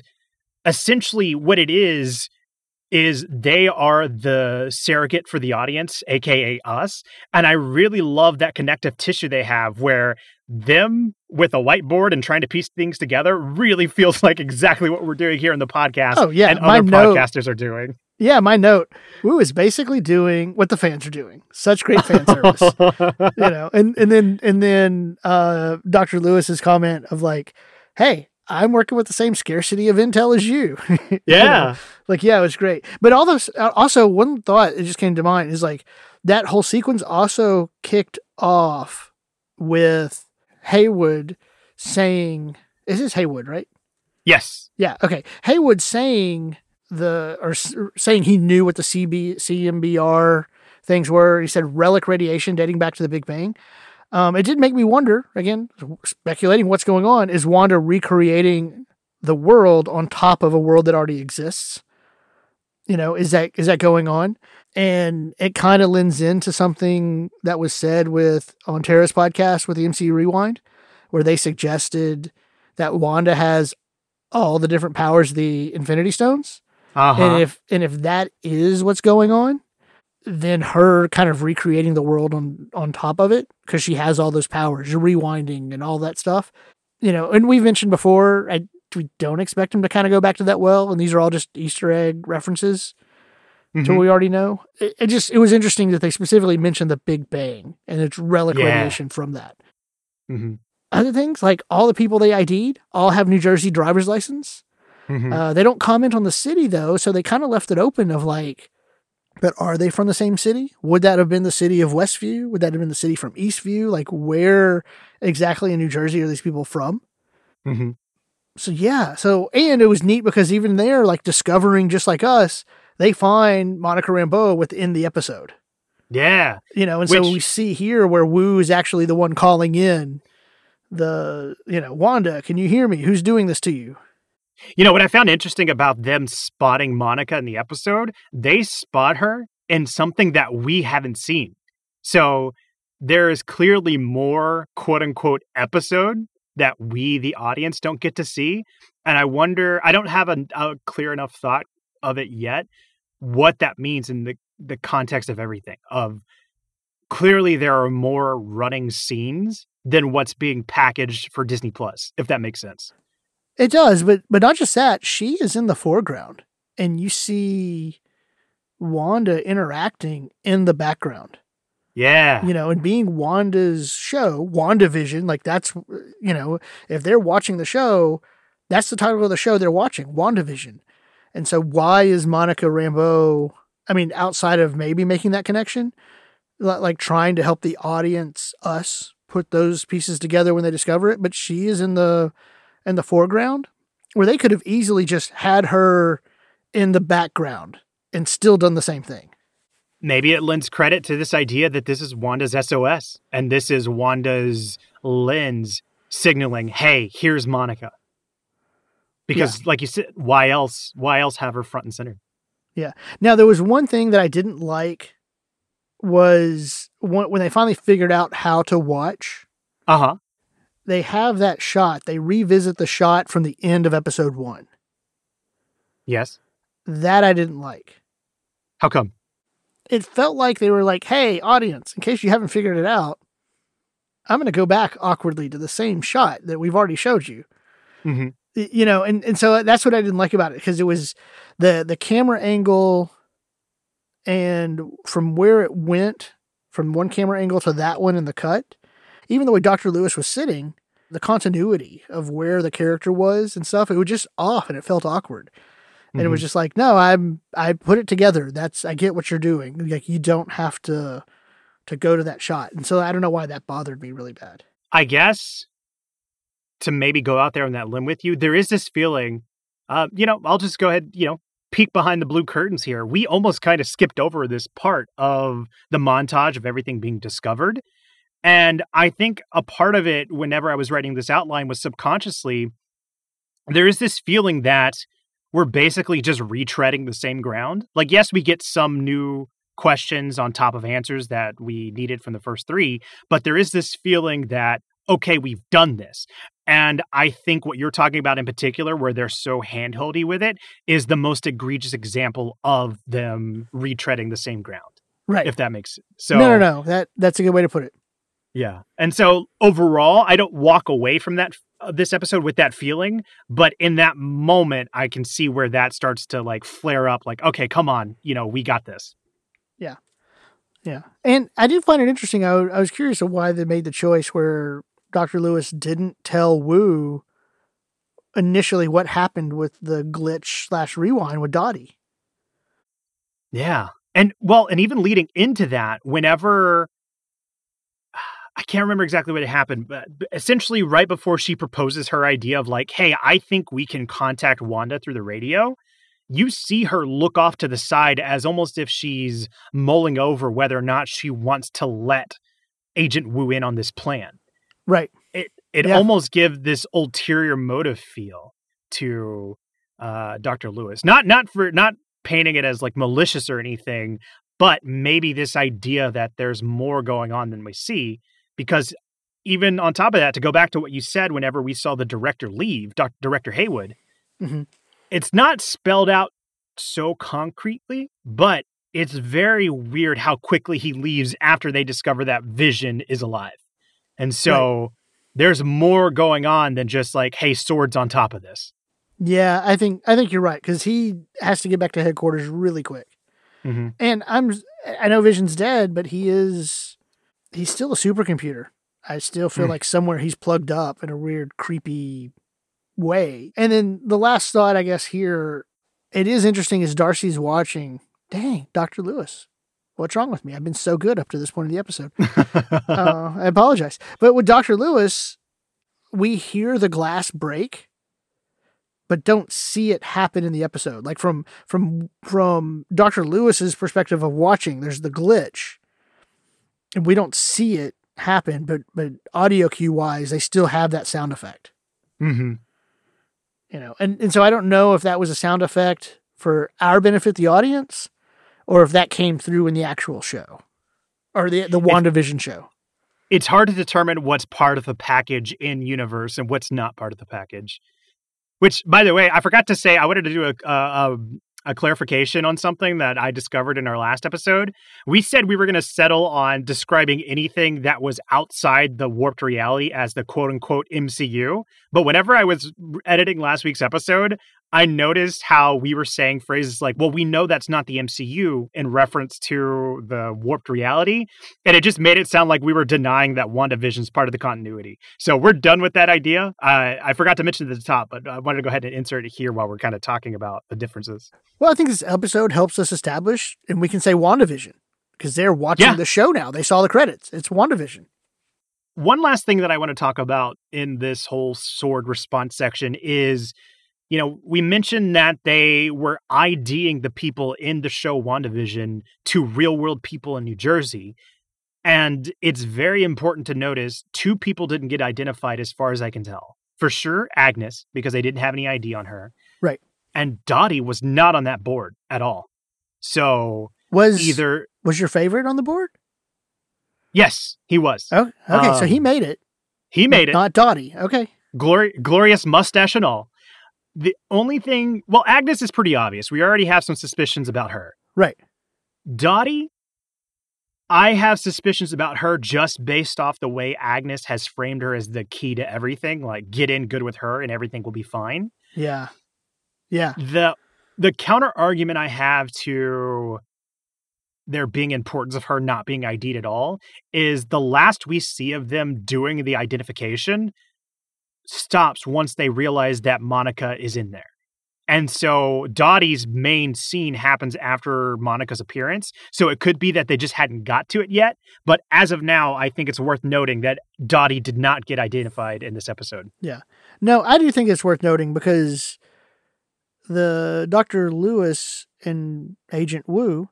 [SPEAKER 1] essentially, what it is, is they are the surrogate for the audience, aka us. And I really love that connective tissue they have where them with a whiteboard and trying to piece things together really feels like exactly what we're doing here in the podcast
[SPEAKER 2] Oh, yeah,
[SPEAKER 1] and
[SPEAKER 2] my
[SPEAKER 1] other
[SPEAKER 2] note-
[SPEAKER 1] podcasters are doing.
[SPEAKER 2] Yeah, my note. Woo is basically doing what the fans are doing. Such great fan service. you know, and and then and then uh Dr. Lewis's comment of like, "Hey, I'm working with the same scarcity of intel as you." You
[SPEAKER 1] yeah.
[SPEAKER 2] know, like yeah, it was great. But all those uh, also one thought that just came to mind is like that whole sequence also kicked off with Hayward saying, "Is this Hayward, right?"
[SPEAKER 1] Yes.
[SPEAKER 2] Yeah. Okay. Hayward saying the or saying he knew what the CB CMBR things were. He said relic radiation dating back to the Big Bang. Um, it did make me wonder again, speculating what's going on. Is Wanda recreating the world on top of a world that already exists? You know, is that is that going on? And it kind of lends into something that was said with on Tara's podcast with the MCU Rewind, where they suggested that Wanda has all the different powers the Infinity Stones.
[SPEAKER 1] Uh-huh.
[SPEAKER 2] And if and if that is what's going on, then her kind of recreating the world on on top of it because she has all those powers, rewinding and all that stuff. You know, and we've mentioned before, I we don't expect him to kind of go back to that well, and these are all just Easter egg references to
[SPEAKER 1] Mhm.
[SPEAKER 2] what we already know. It, it just it was interesting that they specifically mentioned the Big Bang and its relic
[SPEAKER 1] Yeah.
[SPEAKER 2] radiation from that.
[SPEAKER 1] Mhm.
[SPEAKER 2] Other things like all the people they ID'd all have New Jersey driver's license.
[SPEAKER 1] Mhm.
[SPEAKER 2] Uh, they don't comment on the city though, so they kind of left it open of like, but are they from the same city? Would that have been the city of Westview? Would that have been the city from Eastview? Like, where exactly in New Jersey are these people from?
[SPEAKER 1] Mhm.
[SPEAKER 2] So yeah, so and it was neat because even there, like discovering just like us, they find Monica Rambeau within the episode.
[SPEAKER 1] Yeah.
[SPEAKER 2] You know, and so we see here where Woo is actually the one calling in the, you know, Wanda, can you hear me? Who's doing this to you?
[SPEAKER 1] You know what I found interesting about them spotting Monica in the episode? They spot her in something that we haven't seen. So there is clearly more quote unquote episode that we, the audience, don't get to see. And I wonder, I don't have a, a clear enough thought of it yet, what that means in the, the context of everything. Of clearly, there are more running scenes than what's being packaged for Disney Plus, if that makes sense.
[SPEAKER 2] It does, but but not just that. She is in the foreground, and you see Wanda interacting in the background.
[SPEAKER 1] Yeah.
[SPEAKER 2] You know, and being Wanda's show, WandaVision, like that's, you know, if they're watching the show, that's the title of the show they're watching, WandaVision. And so why is Monica Rambeau, I mean, outside of maybe making that connection, like trying to help the audience, us, put those pieces together when they discover it, but she is in the in the foreground where they could have easily just had her in the background and still done the same thing.
[SPEAKER 1] Maybe it lends credit to this idea that this is Wanda's SOS and this is Wanda's lens signaling, hey, here's Monica. Because, yeah. like you said, why else? Why else have her front and center?
[SPEAKER 2] Yeah. Now there was one thing that I didn't like was when they finally figured out how to watch.
[SPEAKER 1] Uh huh
[SPEAKER 2] they have that shot. They revisit the shot from the end of episode one.
[SPEAKER 1] Yes.
[SPEAKER 2] That I didn't like.
[SPEAKER 1] How come?
[SPEAKER 2] It felt like they were like, hey, audience, in case you haven't figured it out, I'm going to go back awkwardly to the same shot that we've already showed you.
[SPEAKER 1] Mm-hmm.
[SPEAKER 2] You know, and, and so that's what I didn't like about it because it was the the camera angle and from where it went from one camera angle to that one in the cut even the way Dr. Lewis was sitting, the continuity of where the character was and stuff, it was just off and it felt awkward. And mm-hmm. it was mm-hmm. just like, no, I'm I put it together. That's I get what you're doing. Like you don't have to to go to that shot. And so I don't know why that bothered me really bad.
[SPEAKER 1] I guess to maybe go out there on that limb with you, there is this feeling, uh, you know, I'll just go ahead, you know, peek behind the blue curtains here. We almost kind of skipped over this part of the montage of everything being discovered. And I think a part of it, whenever I was writing this outline, was subconsciously there is this feeling that we're basically just retreading the same ground. Like, yes, we get some new questions on top of answers that we needed from the first three, but there is this feeling that, okay, we've done this. And I think what you're talking about in particular, where they're so handholdy with it, is the most egregious example of them retreading the same ground.
[SPEAKER 2] Right.
[SPEAKER 1] If that makes sense. So
[SPEAKER 2] No, no, no. That that's a good way to put it.
[SPEAKER 1] Yeah. And so overall, I don't walk away from that uh, this episode with that feeling, but in that moment I can see where that starts to like flare up like okay, come on, you know, we got this.
[SPEAKER 2] Yeah. Yeah. And I did find it interesting. I, w- I was curious of why they made the choice where Dr. Lewis didn't tell Woo initially what happened with the glitch slash rewind with Dottie.
[SPEAKER 1] Yeah. And well, and even leading into that, whenever I can't remember exactly what happened, but essentially, right before she proposes her idea of like, hey, I think we can contact Wanda through the radio, you see her look off to the side as almost if she's mulling over whether or not she wants to let Agent Woo in on this plan.
[SPEAKER 2] Right.
[SPEAKER 1] It it yeah. almost gives this ulterior motive feel to uh, Dr. Lewis. Not not for not painting it as like malicious or anything, but maybe this idea that there's more going on than we see because even on top of that, to go back to what you said, whenever we saw the director leave, Dr. Director Hayward, mm-hmm. it's not spelled out so concretely, but it's very weird how quickly he leaves after they discover that Vision is alive. And so right. there's more going on than just like, hey, swords on top of this.
[SPEAKER 2] Yeah, I think I think you're right because he has to get back to headquarters really quick. Mm-hmm. And I'm I know Vision's dead, but he is he's still a supercomputer. I still feel mm. like somewhere he's plugged up in a weird, creepy way. And then the last thought, I guess, here, it is interesting as Darcy's watching. Dang, Dr. Lewis, what's wrong with me? I've been so good up to this point of the episode. uh, I apologize. But with Dr. Lewis, we hear the glass break, but don't see it happen in the episode. Like from from from Dr. Lewis's perspective of watching, there's the glitch and we don't see it happen, but but audio cue wise, they still have that sound effect.
[SPEAKER 1] Mm-hmm.
[SPEAKER 2] You know, and and so I don't know if that was a sound effect for our benefit, the audience, or if that came through in the actual show or the the WandaVision show.
[SPEAKER 1] it's hard to determine what's part of the package in universe and what's not part of the package. Which, by the way, I forgot to say, I wanted to do a, a, a clarification on something that I discovered in our last episode. We said we were going to settle on describing anything that was outside the warped reality as the quote unquote MCU. But whenever I was editing last week's episode, I noticed how we were saying phrases like, well, we know that's not the MCU in reference to the warped reality. And it just made it sound like we were denying that WandaVision's part of the continuity. So we're done with that idea. Uh, I forgot to mention at the top, but I wanted to go ahead and insert it here while we're kind of talking about the differences.
[SPEAKER 2] Well, I think this episode helps us establish, and we can say WandaVision because they're watching yeah. the show now. They saw the credits. It's WandaVision.
[SPEAKER 1] One last thing that I want to talk about in this whole sword response section is you know, we mentioned that they were IDing the people in the show WandaVision to real world people in New Jersey. And it's very important to notice two people didn't get identified as far as I can tell. For sure, Agnes, because they didn't have any ID on her.
[SPEAKER 2] Right.
[SPEAKER 1] And Dottie was not on that board at all. So
[SPEAKER 2] was
[SPEAKER 1] either
[SPEAKER 2] was your favorite on the board?
[SPEAKER 1] Yes, he was.
[SPEAKER 2] Oh, okay. Um, so he um, made it.
[SPEAKER 1] He made it.
[SPEAKER 2] Not Dottie. Okay.
[SPEAKER 1] Glory, glorious mustache and all. The only thing, well, Agnes is pretty obvious. We already have some suspicions about her.
[SPEAKER 2] Right.
[SPEAKER 1] Dottie, I have suspicions about her just based off the way Agnes has framed her as the key to everything. Like, get in good with her and everything will be fine.
[SPEAKER 2] Yeah. Yeah.
[SPEAKER 1] The the counter argument I have to there being importance of her not being ID'd at all is the last we see of them doing the identification, stops once they realize that Monica is in there. And so Dottie's main scene happens after Monica's appearance. So it could be that they just hadn't got to it yet. But as of now, I think it's worth noting that Dottie did not get identified in this episode.
[SPEAKER 2] Yeah. No, I do think it's worth noting because the Dr. Lewis and Agent Woo,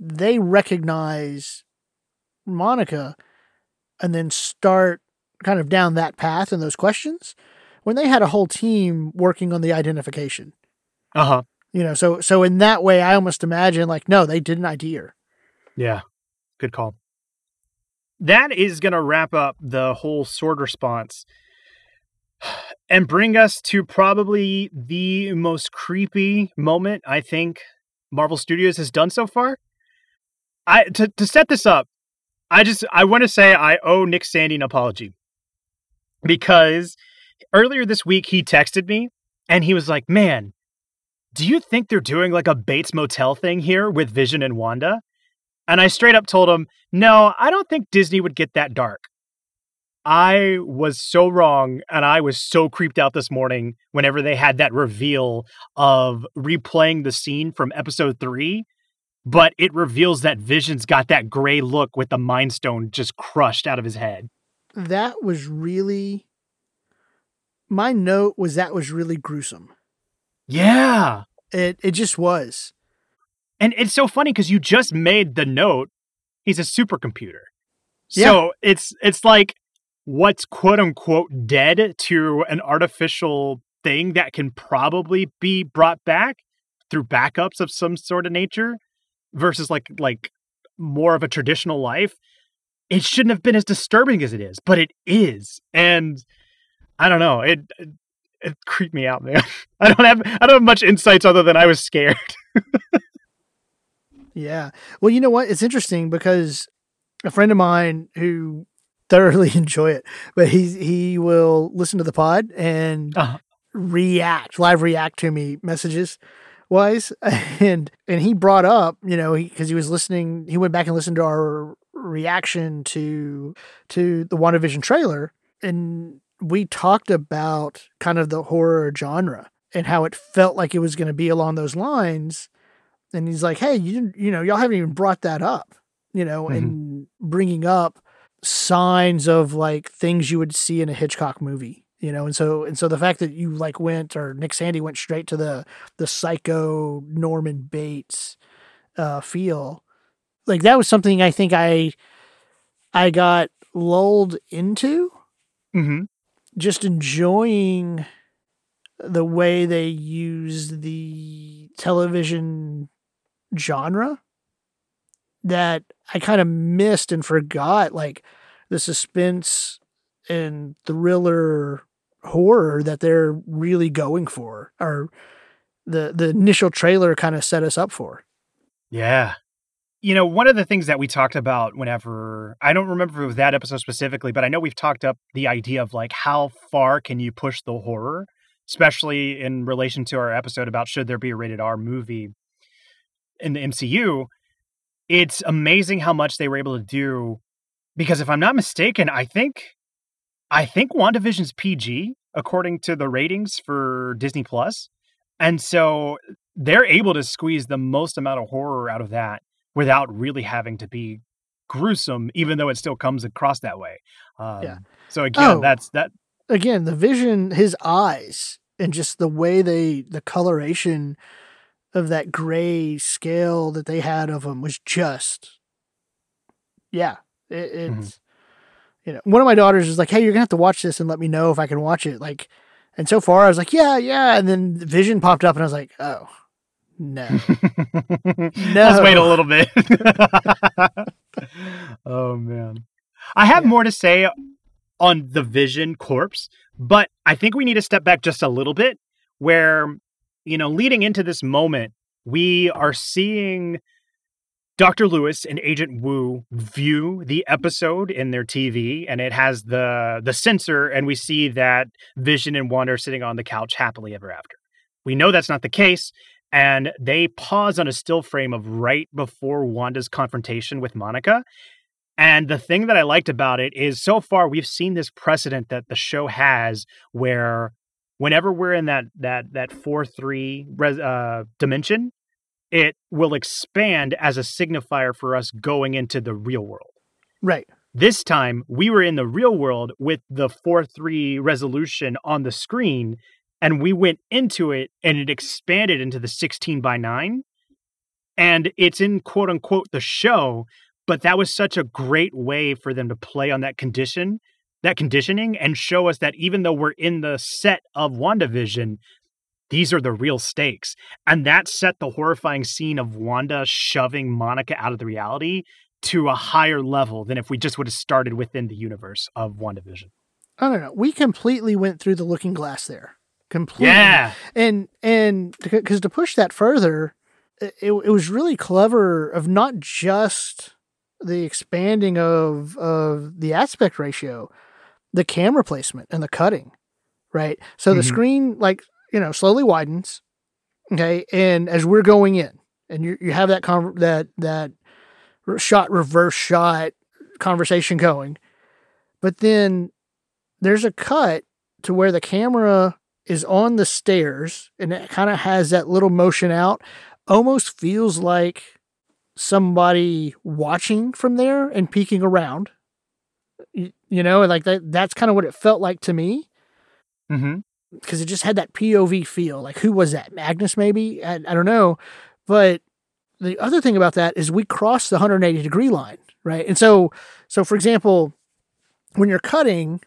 [SPEAKER 2] they recognize Monica and then start kind of down that path and those questions when they had a whole team working on the identification.
[SPEAKER 1] Uh huh.
[SPEAKER 2] You know, so so in that way, I almost imagine like, no, they did an idea.
[SPEAKER 1] Yeah, good call. That is going to wrap up the whole sword response and bring us to probably the most creepy moment I think Marvel Studios has done so far. I to to set this up, I just I want to say I owe Nick Sandy an apology because earlier this week he texted me and he was like, "Man, do you think they're doing like a Bates Motel thing here with Vision and Wanda?" And I straight up told him, "No, I don't think Disney would get that dark." I was so wrong and I was so creeped out this morning whenever they had that reveal of replaying the scene from episode 3 but it reveals that Vision's got that gray look with the mind stone just crushed out of his head
[SPEAKER 2] that was really my note was that was really gruesome.
[SPEAKER 1] Yeah.
[SPEAKER 2] It it just was.
[SPEAKER 1] And it's so funny because you just made the note, he's a supercomputer. So it's it's like what's quote unquote dead to an artificial thing that can probably be brought back through backups of some sort of nature versus like like more of a traditional life it shouldn't have been as disturbing as it is, but it is. And I don't know, it it, creeped me out, man. I don't have I don't have much insights other than I was scared.
[SPEAKER 2] yeah. Well, you know what? It's interesting because a friend of mine who thoroughly enjoy it, but he he will listen to the pod and uh-huh. react, live react to me messages wise and and he brought up you know because he, he, was listening he went back and listened to our reaction to to the WandaVision trailer and we talked about kind of the horror genre and how it felt like it was going to be along those lines and he's like hey you you know y'all haven't even brought that up you know mm-hmm. and bringing up signs of like things you would see in a Hitchcock movie you know and so and so the fact that you like went or Nick Sandy went straight to the the psycho Norman Bates uh feel like that was something I think I I got lulled into.
[SPEAKER 1] Mm-hmm.
[SPEAKER 2] Just enjoying the way they use the television genre that I kind of missed and forgot. Like the suspense and thriller horror that they're really going for or the the initial trailer kind of set us up for.
[SPEAKER 1] Yeah. You know, one of the things that we talked about whenever I don't remember that episode specifically, but I know we've talked up the idea of like how far can you push the horror, especially in relation to our episode about should there be a rated R movie in the MCU. It's amazing how much they were able to do because if I'm not mistaken, I think I think WandaVision's PG according to the ratings for Disney Plus. And so they're able to squeeze the most amount of horror out of that without really having to be gruesome, even though it still comes across that way. Um, yeah. So again, oh, that's that.
[SPEAKER 2] Again, the vision, his eyes, and just the way they, the coloration of that gray scale that they had of him was just, yeah, it, mm-hmm. it's. Mm-hmm. You know, one of my daughters is like, "Hey, you're gonna have to watch this and let me know if I can watch it." Like, and so far I was like, "Yeah, yeah," and then Vision popped up, and I was like, "Oh, no.
[SPEAKER 1] no. Let's wait a little bit. oh man. I have yeah. more to say on the Vision corpse, but I think we need to step back just a little bit where, you know, leading into this moment, we are seeing Dr. Lewis and Agent Woo view the episode in their TV and it has the the sensor and we see that Vision and Wanda are sitting on the couch happily ever after. We know that's not the case and they pause on a still frame of right before Wanda's confrontation with Monica. And the thing that I liked about it is so far we've seen this precedent that the show has where whenever we're in that that that 4-3 res, uh, dimension, it will expand as a signifier for us going into the real world.
[SPEAKER 2] Right.
[SPEAKER 1] This time we were in the real world with the 4-3 resolution on the screen and we went into it and it expanded into the 16 by 9 and it's in quote unquote the show but that was such a great way for them to play on that condition that conditioning and show us that even though we're in the set of WandaVision these are the real stakes and that set the horrifying scene of Wanda shoving Monica out of the reality to a higher level than if we just would have started within the universe of WandaVision.
[SPEAKER 2] I don't know. We completely went through the looking glass there completely.
[SPEAKER 1] Yeah.
[SPEAKER 2] And and because to push that further, it, it was really clever of not just the expanding of of the aspect ratio, the camera placement and the cutting, right? So mm-hmm. the screen like you know slowly widens, okay, and as we're going in, and you you have that con- that that shot reverse shot conversation going, but then there's a cut to where the camera is on the stairs and it kind of has that little motion out. Almost feels like somebody watching from there and peeking around. You, you know, like that that's kind of what it felt like to me.
[SPEAKER 1] Mm-hmm.
[SPEAKER 2] Because it just had that POV feel. Like who was that? Magnus maybe? I, I don't know. But the other thing about that is we crossed the 180 degree line, right? And so so for example, when you're cutting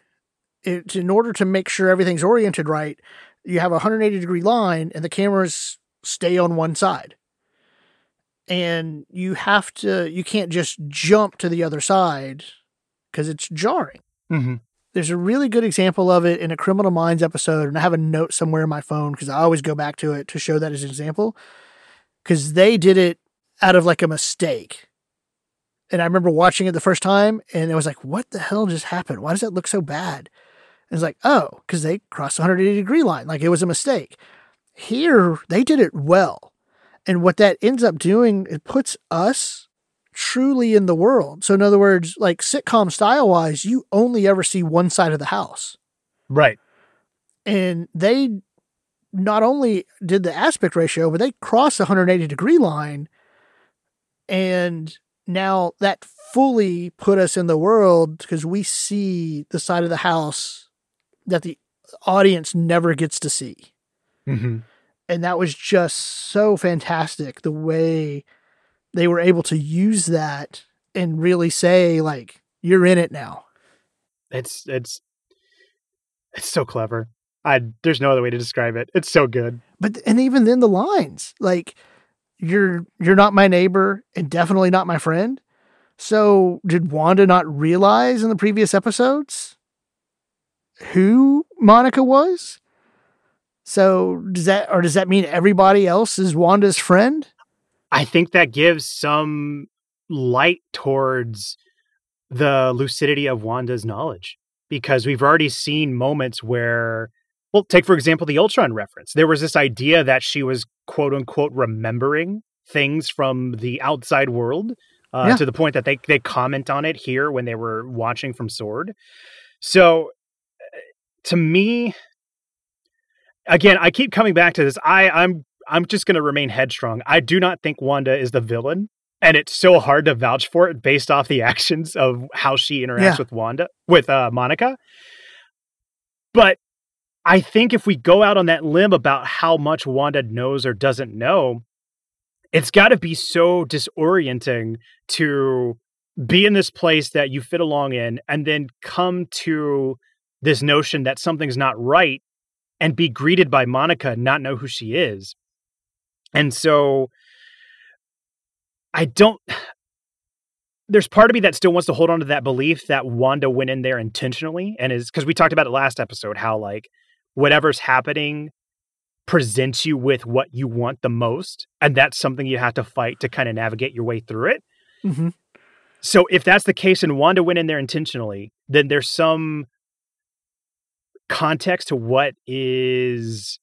[SPEAKER 2] it's in order to make sure everything's oriented right, you have a 180 degree line and the cameras stay on one side. And you have to, you can't just jump to the other side because it's jarring.
[SPEAKER 1] Mm-hmm.
[SPEAKER 2] There's a really good example of it in a Criminal Minds episode, and I have a note somewhere in my phone because I always go back to it to show that as an example. Because they did it out of like a mistake. And I remember watching it the first time, and it was like, what the hell just happened? Why does that look so bad? It's like, oh, because they crossed the 180 degree line. Like it was a mistake. Here, they did it well. And what that ends up doing, it puts us truly in the world. So, in other words, like sitcom style wise, you only ever see one side of the house.
[SPEAKER 1] Right.
[SPEAKER 2] And they not only did the aspect ratio, but they crossed the 180 degree line. And now that fully put us in the world because we see the side of the house that the audience never gets to see.
[SPEAKER 1] Mm-hmm.
[SPEAKER 2] And that was just so fantastic the way they were able to use that and really say, like, you're in it now.
[SPEAKER 1] It's, it's, it's so clever. I, there's no other way to describe it. It's so good.
[SPEAKER 2] But, and even then the lines, like, you're, you're not my neighbor and definitely not my friend. So, did Wanda not realize in the previous episodes who Monica was? So, does that or does that mean everybody else is Wanda's friend?
[SPEAKER 1] I think that gives some light towards the lucidity of Wanda's knowledge because we've already seen moments where well, take for example the Ultron reference. There was this idea that she was quote unquote remembering things from the outside world uh, yeah. to the point that they they comment on it here when they were watching from Sword. So to me again, I keep coming back to this. I I'm I'm just going to remain headstrong. I do not think Wanda is the villain and it's so hard to vouch for it based off the actions of how she interacts yeah. with Wanda with uh, Monica. But I think if we go out on that limb about how much Wanda knows or doesn't know, it's got to be so disorienting to be in this place that you fit along in and then come to this notion that something's not right and be greeted by Monica not know who she is. And so I don't there's part of me that still wants to hold on to that belief that Wanda went in there intentionally and is because we talked about it last episode how like whatever's happening presents you with what you want the most and that's something you have to fight to kind of navigate your way through it mm-hmm. so if that's the case and wanda went in there intentionally then there's some context to what is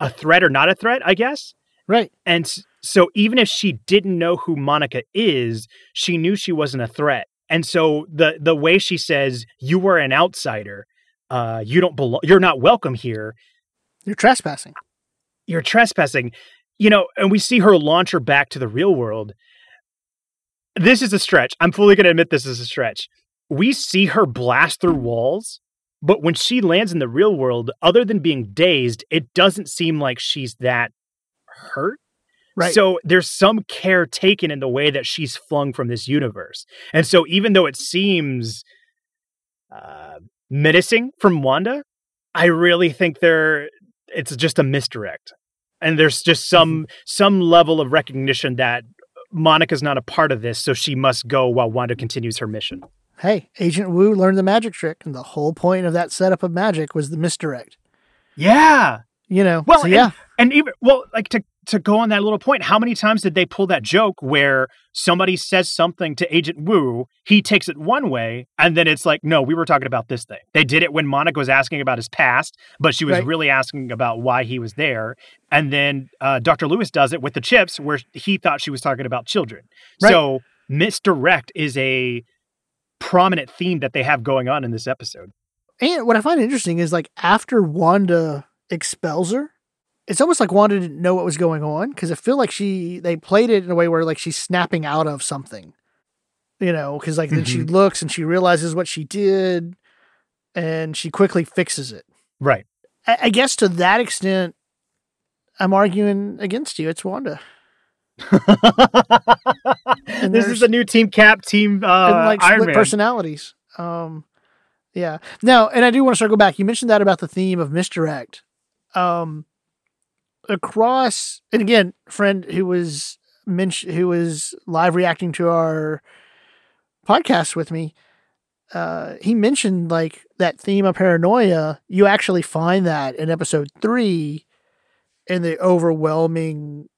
[SPEAKER 1] a threat or not a threat i guess
[SPEAKER 2] right
[SPEAKER 1] and so even if she didn't know who monica is she knew she wasn't a threat and so the the way she says you were an outsider uh, you don't belong, you're not welcome here.
[SPEAKER 2] You're trespassing.
[SPEAKER 1] You're trespassing. You know, and we see her launch her back to the real world. This is a stretch. I'm fully going to admit this is a stretch. We see her blast through walls, but when she lands in the real world, other than being dazed, it doesn't seem like she's that hurt. Right. So there's some care taken in the way that she's flung from this universe. And so even though it seems uh, menacing from Wanda, I really think there it's just a misdirect. And there's just some mm-hmm. some level of recognition that Monica's not a part of this, so she must go while Wanda continues her mission.
[SPEAKER 2] Hey, Agent Woo learned the magic trick, and the whole point of that setup of magic was the misdirect.
[SPEAKER 1] Yeah.
[SPEAKER 2] You know.
[SPEAKER 1] Well, so, yeah. And, and even well, like to to go on that little point, how many times did they pull that joke where somebody says something to Agent Woo, he takes it one way, and then it's like, no, we were talking about this thing. They did it when Monica was asking about his past, but she was right. really asking about why he was there. And then uh, Dr. Lewis does it with the chips where he thought she was talking about children. Right. So misdirect is a prominent theme that they have going on in this episode.
[SPEAKER 2] And what I find interesting is like after Wanda expels her, it's almost like Wanda didn't know what was going on because I feel like she they played it in a way where like she's snapping out of something, you know, because like mm-hmm. then she mm-hmm. looks and she realizes what she did, and she quickly fixes it.
[SPEAKER 1] Right.
[SPEAKER 2] I, I guess to that extent, I'm arguing against you. It's Wanda.
[SPEAKER 1] this is the new team cap team uh, and like Iron split Man.
[SPEAKER 2] personalities. Um, yeah. Now, and I do want to circle back. You mentioned that about the theme of misdirect. Um, across, and again, friend who was mentioned, who was live reacting to our podcast with me, uh, he mentioned like that theme of paranoia. You actually find that in episode three, in the overwhelming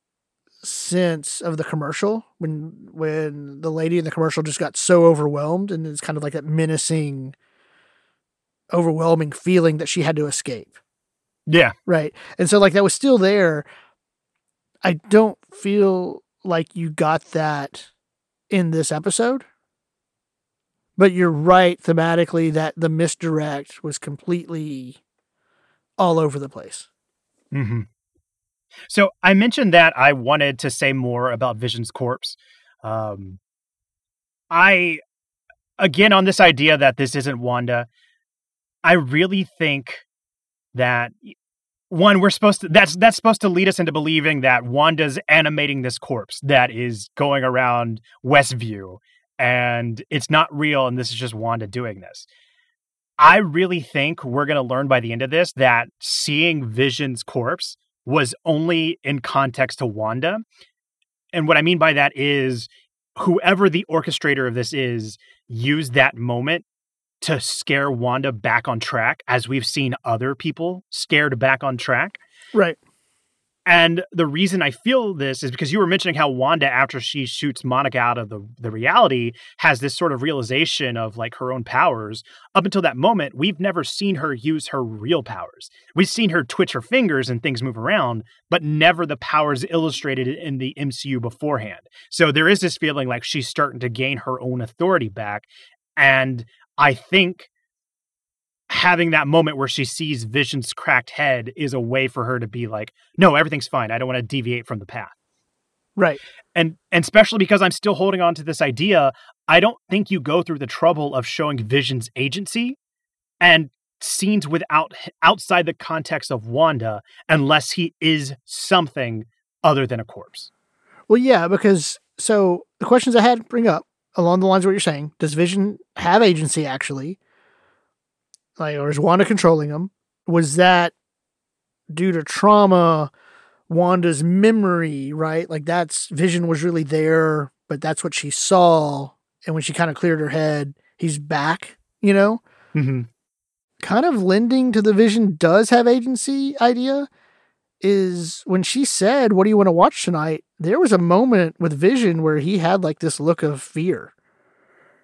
[SPEAKER 2] sense of the commercial when when the lady in the commercial just got so overwhelmed and it's kind of like that menacing overwhelming feeling that she had to escape
[SPEAKER 1] yeah.
[SPEAKER 2] Right. And so like that was still there. I don't feel like you got that in this episode. But you're right thematically that the misdirect was completely all over the place.
[SPEAKER 1] Mm-hmm. So I mentioned that I wanted to say more about Vision's corpse. Um, I, again, on this idea that this isn't Wanda, I really think that one we're supposed to that's that's supposed to lead us into believing that Wanda's animating this corpse that is going around Westview and it's not real and this is just Wanda doing this. I really think we're going to learn by the end of this that seeing Vision's corpse was only in context to Wanda. And what I mean by that is whoever the orchestrator of this is used that moment to scare Wanda back on track, as we've seen other people scared back on track.
[SPEAKER 2] Right.
[SPEAKER 1] And the reason I feel this is because you were mentioning how Wanda, after she shoots Monica out of the, the reality, has this sort of realization of like her own powers. Up until that moment, we've never seen her use her real powers. We've seen her twitch her fingers and things move around, but never the powers illustrated in the MCU beforehand. So there is this feeling like she's starting to gain her own authority back. And I think having that moment where she sees Vision's cracked head is a way for her to be like, no, everything's fine. I don't want to deviate from the path.
[SPEAKER 2] Right.
[SPEAKER 1] And and especially because I'm still holding on to this idea, I don't think you go through the trouble of showing Vision's agency and scenes without outside the context of Wanda unless he is something other than a corpse.
[SPEAKER 2] Well, yeah, because so the questions I had bring up along the lines of what you're saying, does Vision have agency actually? Like or is Wanda controlling him? Was that due to trauma? Wanda's memory, right? Like that's Vision was really there, but that's what she saw. And when she kind of cleared her head, he's back, you know?
[SPEAKER 1] Mm-hmm.
[SPEAKER 2] Kind of lending to the Vision does have agency idea is when she said, What do you want to watch tonight? There was a moment with Vision where he had like this look of fear.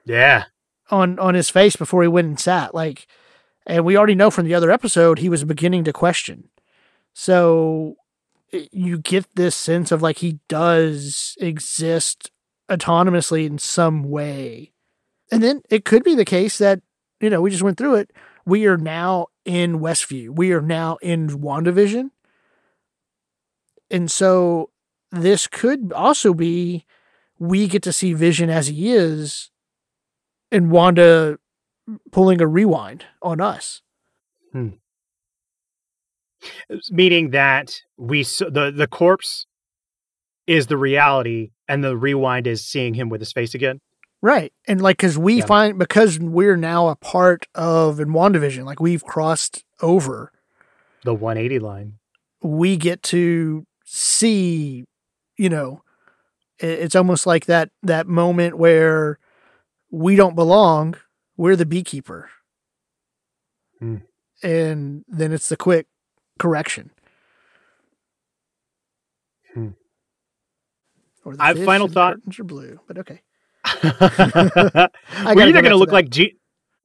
[SPEAKER 1] Yeah.
[SPEAKER 2] On on his face before he went and sat. Like and we already know from the other episode, he was beginning to question. So you get this sense of like he does exist autonomously in some way. And then it could be the case that, you know, we just went through it. We are now in Westview. We are now in WandaVision. And so this could also be we get to see Vision as he is and Wanda pulling a rewind on us.
[SPEAKER 1] Hmm. Meaning that we the the corpse is the reality, and the rewind is seeing him with his face again.
[SPEAKER 2] Right, and like because we yeah. find because we're now a part of in Wandavision, like we've crossed over
[SPEAKER 1] the 180 line.
[SPEAKER 2] We get to see, you know, it's almost like that that moment where we don't belong we're the beekeeper.
[SPEAKER 1] Hmm.
[SPEAKER 2] And then it's the quick correction.
[SPEAKER 1] Hmm.
[SPEAKER 2] Or the
[SPEAKER 1] I final thought.
[SPEAKER 2] Are blue, but okay.
[SPEAKER 1] we're either going to look like ge-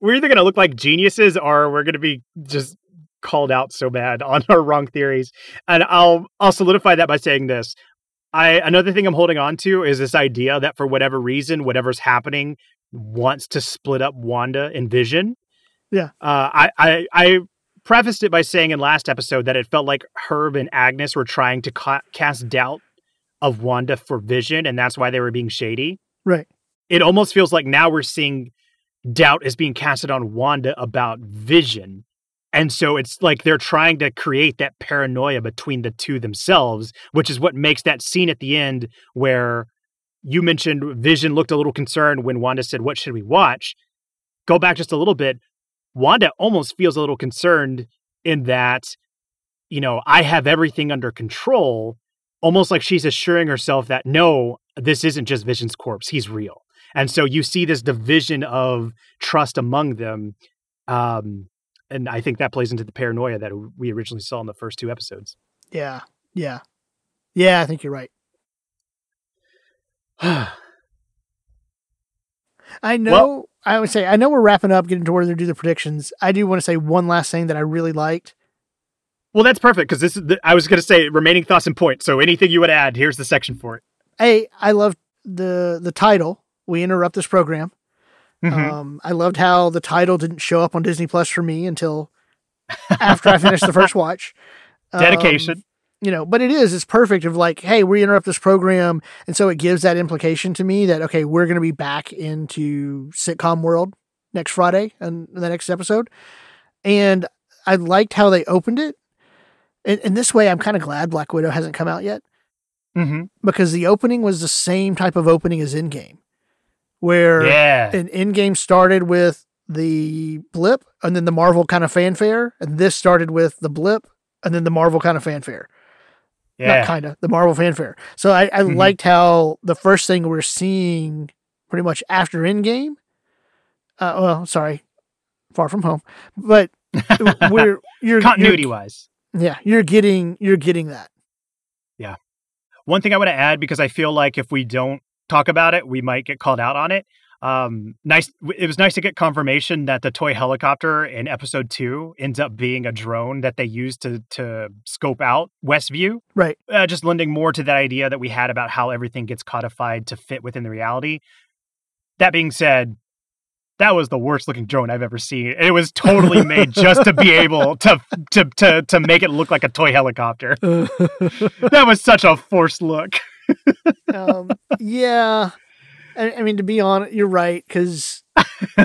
[SPEAKER 1] we're either going to look like geniuses, or we're going to be just called out so bad on our wrong theories. And I'll I'll solidify that by saying this: I another thing I'm holding on to is this idea that for whatever reason, whatever's happening wants to split up Wanda and Vision.
[SPEAKER 2] Yeah.
[SPEAKER 1] Uh, I, I, I prefaced it by saying in last episode that it felt like Herb and Agnes were trying to ca- cast doubt of Wanda for Vision, and that's why they were being shady.
[SPEAKER 2] Right.
[SPEAKER 1] It almost feels like now we're seeing doubt is being casted on Wanda about Vision. And so it's like they're trying to create that paranoia between the two themselves, which is what makes that scene at the end where you mentioned Vision looked a little concerned when Wanda said, What should we watch? Go back just a little bit. Wanda almost feels a little concerned in that, you know, I have everything under control, almost like she's assuring herself that no, this isn't just Vision's corpse, he's real. And so you see this division of trust among them. Um, and I think that plays into the paranoia that we originally saw in the first two episodes.
[SPEAKER 2] Yeah. Yeah. Yeah, I think you're right. I know. Well, I would say I know we're wrapping up, getting to where they do the predictions. I do want to say one last thing that I really liked.
[SPEAKER 1] Well, that's perfect because this is. The, I was going to say remaining thoughts and points. So anything you would add, here's the section for it.
[SPEAKER 2] Hey, I love the the title. We interrupt this program. Mm-hmm. Um, I loved how the title didn't show up on Disney Plus for me until after I finished the first watch.
[SPEAKER 1] Dedication. Um,
[SPEAKER 2] you know, but it is, it's perfect of like, hey, we interrupt this program. And so it gives that implication to me that, okay, we're going to be back into sitcom world next Friday and the next episode. And I liked how they opened it. And, and this way, I'm kind of glad Black Widow hasn't come out yet.
[SPEAKER 1] Mm-hmm.
[SPEAKER 2] Because the opening was the same type of opening as Endgame, where
[SPEAKER 1] yeah.
[SPEAKER 2] an Endgame started with the blip and then the Marvel kind of fanfare. And this started with the blip and then the Marvel kind of fanfare
[SPEAKER 1] Yeah.
[SPEAKER 2] Not kind of the Marvel fanfare. So I, I
[SPEAKER 1] Mhm.
[SPEAKER 2] liked how the first thing we're seeing pretty much after Endgame. Uh, well, sorry, Far From Home, but we're you're
[SPEAKER 1] Continuity
[SPEAKER 2] You're,
[SPEAKER 1] wise.
[SPEAKER 2] yeah, you're getting you're getting that. Yeah.
[SPEAKER 1] One thing I want to add because I feel like if we don't talk about it, we might get called out on it. Um, nice. It was nice to get confirmation that the toy helicopter in episode two ends up being a drone that they use to to scope out Westview.
[SPEAKER 2] Right.
[SPEAKER 1] Uh, just lending more to that idea that we had about how everything gets codified to fit within the reality. That being said, that was the worst looking drone I've ever seen. It was totally made just to be able to to to to make it look like a toy helicopter. That was such a forced look.
[SPEAKER 2] Um, yeah. I, I mean, to be honest, you're right because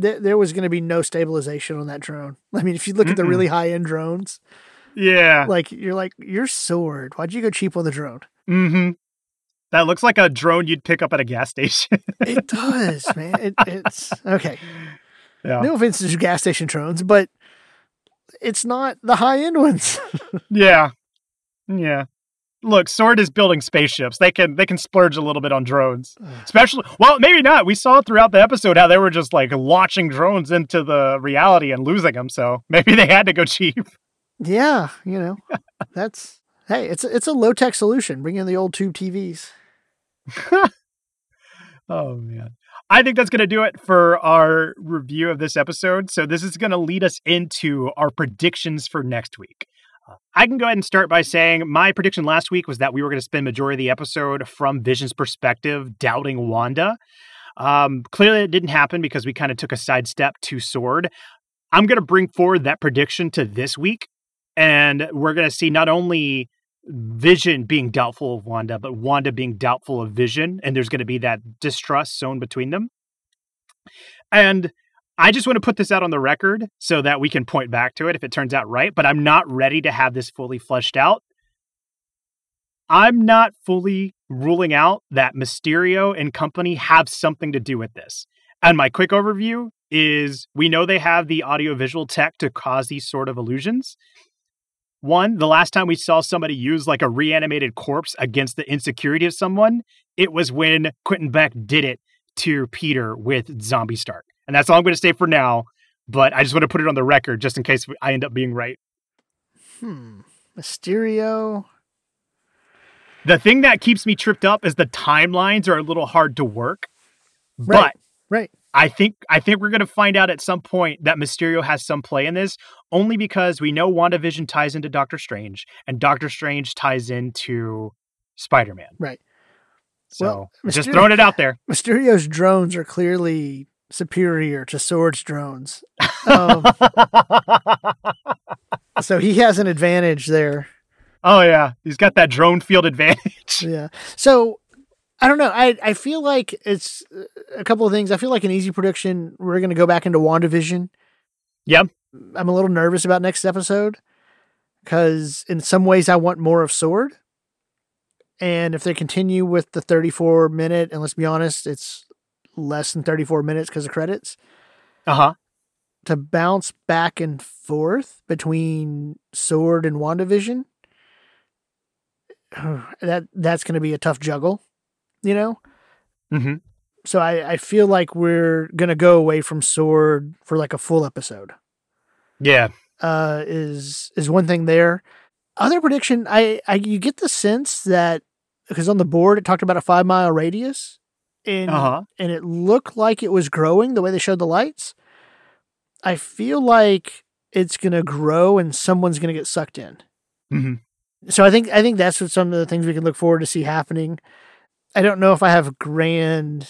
[SPEAKER 2] th- there was going to be no stabilization on that drone. I mean, if you look at the really high end drones,
[SPEAKER 1] yeah.
[SPEAKER 2] like you're like your sword. Why'd you go cheap on the drone?
[SPEAKER 1] Mm-hmm. That looks like a drone you'd pick up at a gas station.
[SPEAKER 2] It does, man. It, it's okay.
[SPEAKER 1] yeah.
[SPEAKER 2] No offense to gas station drones, but it's not the high end ones.
[SPEAKER 1] Yeah. Yeah. Look, Sword is building spaceships. They can they can splurge a little bit on drones. Especially well, maybe not. We saw throughout the episode how they were just like launching drones into the reality and losing them. So maybe they had to go cheap.
[SPEAKER 2] yeah, you know, that's hey, it's a, it's a low tech solution. Bring in the old tube TVs.
[SPEAKER 1] Oh man. I think that's going to do it for our review of this episode. So this is going to lead us into our predictions for next week. I can go ahead and start by saying my prediction last week was that we were going to spend majority of the episode from Vision's perspective doubting Wanda. Um, clearly it didn't happen because we kind of took a sidestep to Sword. I'm going to bring forward that prediction to this week and we're going to see not only Vision being doubtful of Wanda, but Wanda being doubtful of Vision, and there's going to be that distrust zone between them. And I just want to put this out on the record so that we can point back to it if it turns out right, but I'm not ready to have this fully fleshed out. I'm not fully ruling out that Mysterio and company have something to do with this. And my quick overview is we know they have the audiovisual tech to cause these sort of illusions. One, the last time we saw somebody use like a reanimated corpse against the insecurity of someone, it was when Quentin Beck did it to Peter with Zombie Stark. And that's all I'm going to say for now. But I just want to put it on the record just in case I end up being right.
[SPEAKER 2] Hmm. Mysterio.
[SPEAKER 1] The thing that keeps me tripped up is the timelines are a little hard to work.
[SPEAKER 2] Right.
[SPEAKER 1] But
[SPEAKER 2] Right.
[SPEAKER 1] I think I think we're going to find out at some point that Mysterio has some play in this, only because we know WandaVision ties into Doctor Strange, and Doctor Strange ties into Spider Man.
[SPEAKER 2] Right.
[SPEAKER 1] So
[SPEAKER 2] Well,
[SPEAKER 1] just throwing it out there.
[SPEAKER 2] Mysterio's drones are clearly superior to Sword's drones. Um, so he has an advantage there.
[SPEAKER 1] oh yeah, he's got that drone field advantage.
[SPEAKER 2] Yeah. So I don't know. I, I feel like it's uh, a couple of things. I feel like an easy prediction. We're going to go back into WandaVision.
[SPEAKER 1] Yep.
[SPEAKER 2] I'm a little nervous about next episode because in some ways I want more of Sword. And if they continue with the 34 minute, and let's be honest, it's less than 34 minutes because of credits,
[SPEAKER 1] Uh huh.
[SPEAKER 2] to bounce back and forth between Sword and WandaVision, that that's going to be a tough juggle, you know?
[SPEAKER 1] hmm
[SPEAKER 2] So I, I feel like we're going to go away from Sword for like a full episode.
[SPEAKER 1] Yeah.
[SPEAKER 2] uh, is is one thing there. Other prediction, I, I you get the sense that because on the board it talked about a five mile radius, and
[SPEAKER 1] Uh huh.
[SPEAKER 2] and it looked like it was growing the way they showed the lights. I feel like it's gonna grow and someone's gonna get sucked in.
[SPEAKER 1] hmm
[SPEAKER 2] So I think I think that's what some of the things we can look forward to see happening. I don't know if I have grand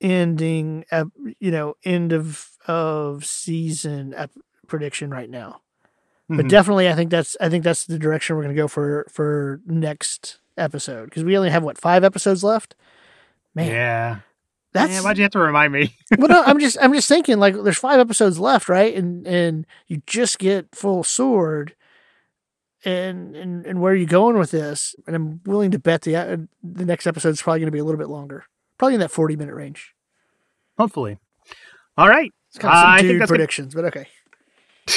[SPEAKER 2] ending, you know, end of of season prediction right now. But
[SPEAKER 1] Mhm.
[SPEAKER 2] definitely, I think that's I think that's the direction we're going to go for for next episode because we only have what five episodes left. Man,
[SPEAKER 1] yeah.
[SPEAKER 2] that's
[SPEAKER 1] Man, why'd you have to remind me?
[SPEAKER 2] well, no, I'm just I'm just thinking like there's five episodes left, right? And and you just get full sword, and and and where are you going with this? And I'm willing to bet the uh, the next episode is probably going to be a little bit longer, probably in that 40 minute range.
[SPEAKER 1] Hopefully. All right.
[SPEAKER 2] It's kind of
[SPEAKER 1] I
[SPEAKER 2] some
[SPEAKER 1] think
[SPEAKER 2] dude
[SPEAKER 1] gonna-
[SPEAKER 2] predictions, but okay.
[SPEAKER 1] I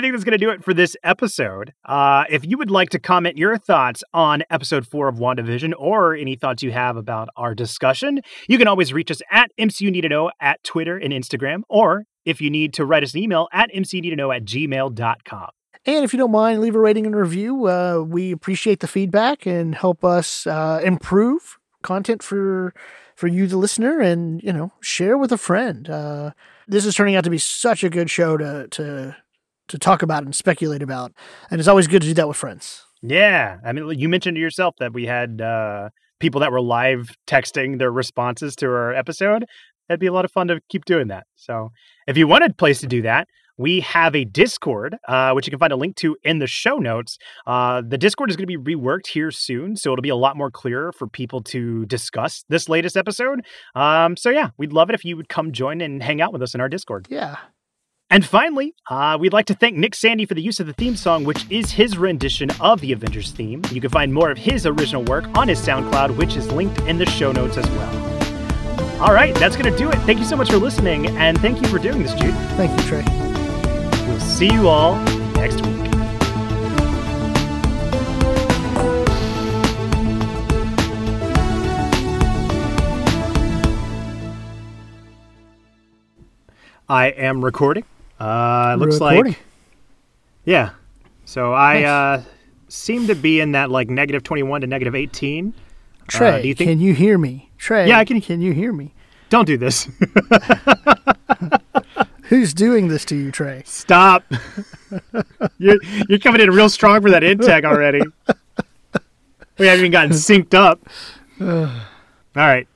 [SPEAKER 1] think that's going to do it for this episode. Uh, if you would like to comment your thoughts on episode four of WandaVision or any thoughts you have about our discussion, you can always reach us at MCU Need to Know at Twitter and Instagram, or if you need to write us an email at mcneedtoknow at gmail.com.
[SPEAKER 2] And if you don't mind, leave a rating and review. Uh, we appreciate the feedback and help us uh, improve content for for you, the listener, and you know, share with a friend. Uh, this is turning out to be such a good show to to to talk about and speculate about, and it's always good to do that with friends.
[SPEAKER 1] Yeah, I mean, you mentioned to yourself that we had uh, people that were live texting their responses to our episode. That'd be a lot of fun to keep doing that. So, if you wanted a place to do that, we have a Discord, uh, which you can find a link to in the show notes. Uh, the Discord is going to be reworked here soon, so it'll be a lot more clear for people to discuss this latest episode. Um, so, yeah, we'd love it if you would come join and hang out with us in our Discord.
[SPEAKER 2] Yeah.
[SPEAKER 1] And finally, uh, we'd like to thank Nick Sandy for the use of the theme song, which is his rendition of the Avengers theme. You can find more of his original work on his SoundCloud, which is linked in the show notes as well. All right, that's going to do it. Thank you so much for listening, and thank you for doing this, Jude.
[SPEAKER 2] Thank you, Trey.
[SPEAKER 1] We'll see you all next week. I am recording. Uh, looks recording. like, yeah. So I uh, seem to be in that like negative twenty-one to negative eighteen.
[SPEAKER 2] Trey, uh, do you think... can you hear me? Trey,
[SPEAKER 1] yeah, I can.
[SPEAKER 2] Can you hear me?
[SPEAKER 1] Don't do this.
[SPEAKER 2] Who's doing this to you, Trey?
[SPEAKER 1] Stop. you're, you're coming in real strong for that intake already. We haven't even gotten synced up. All right.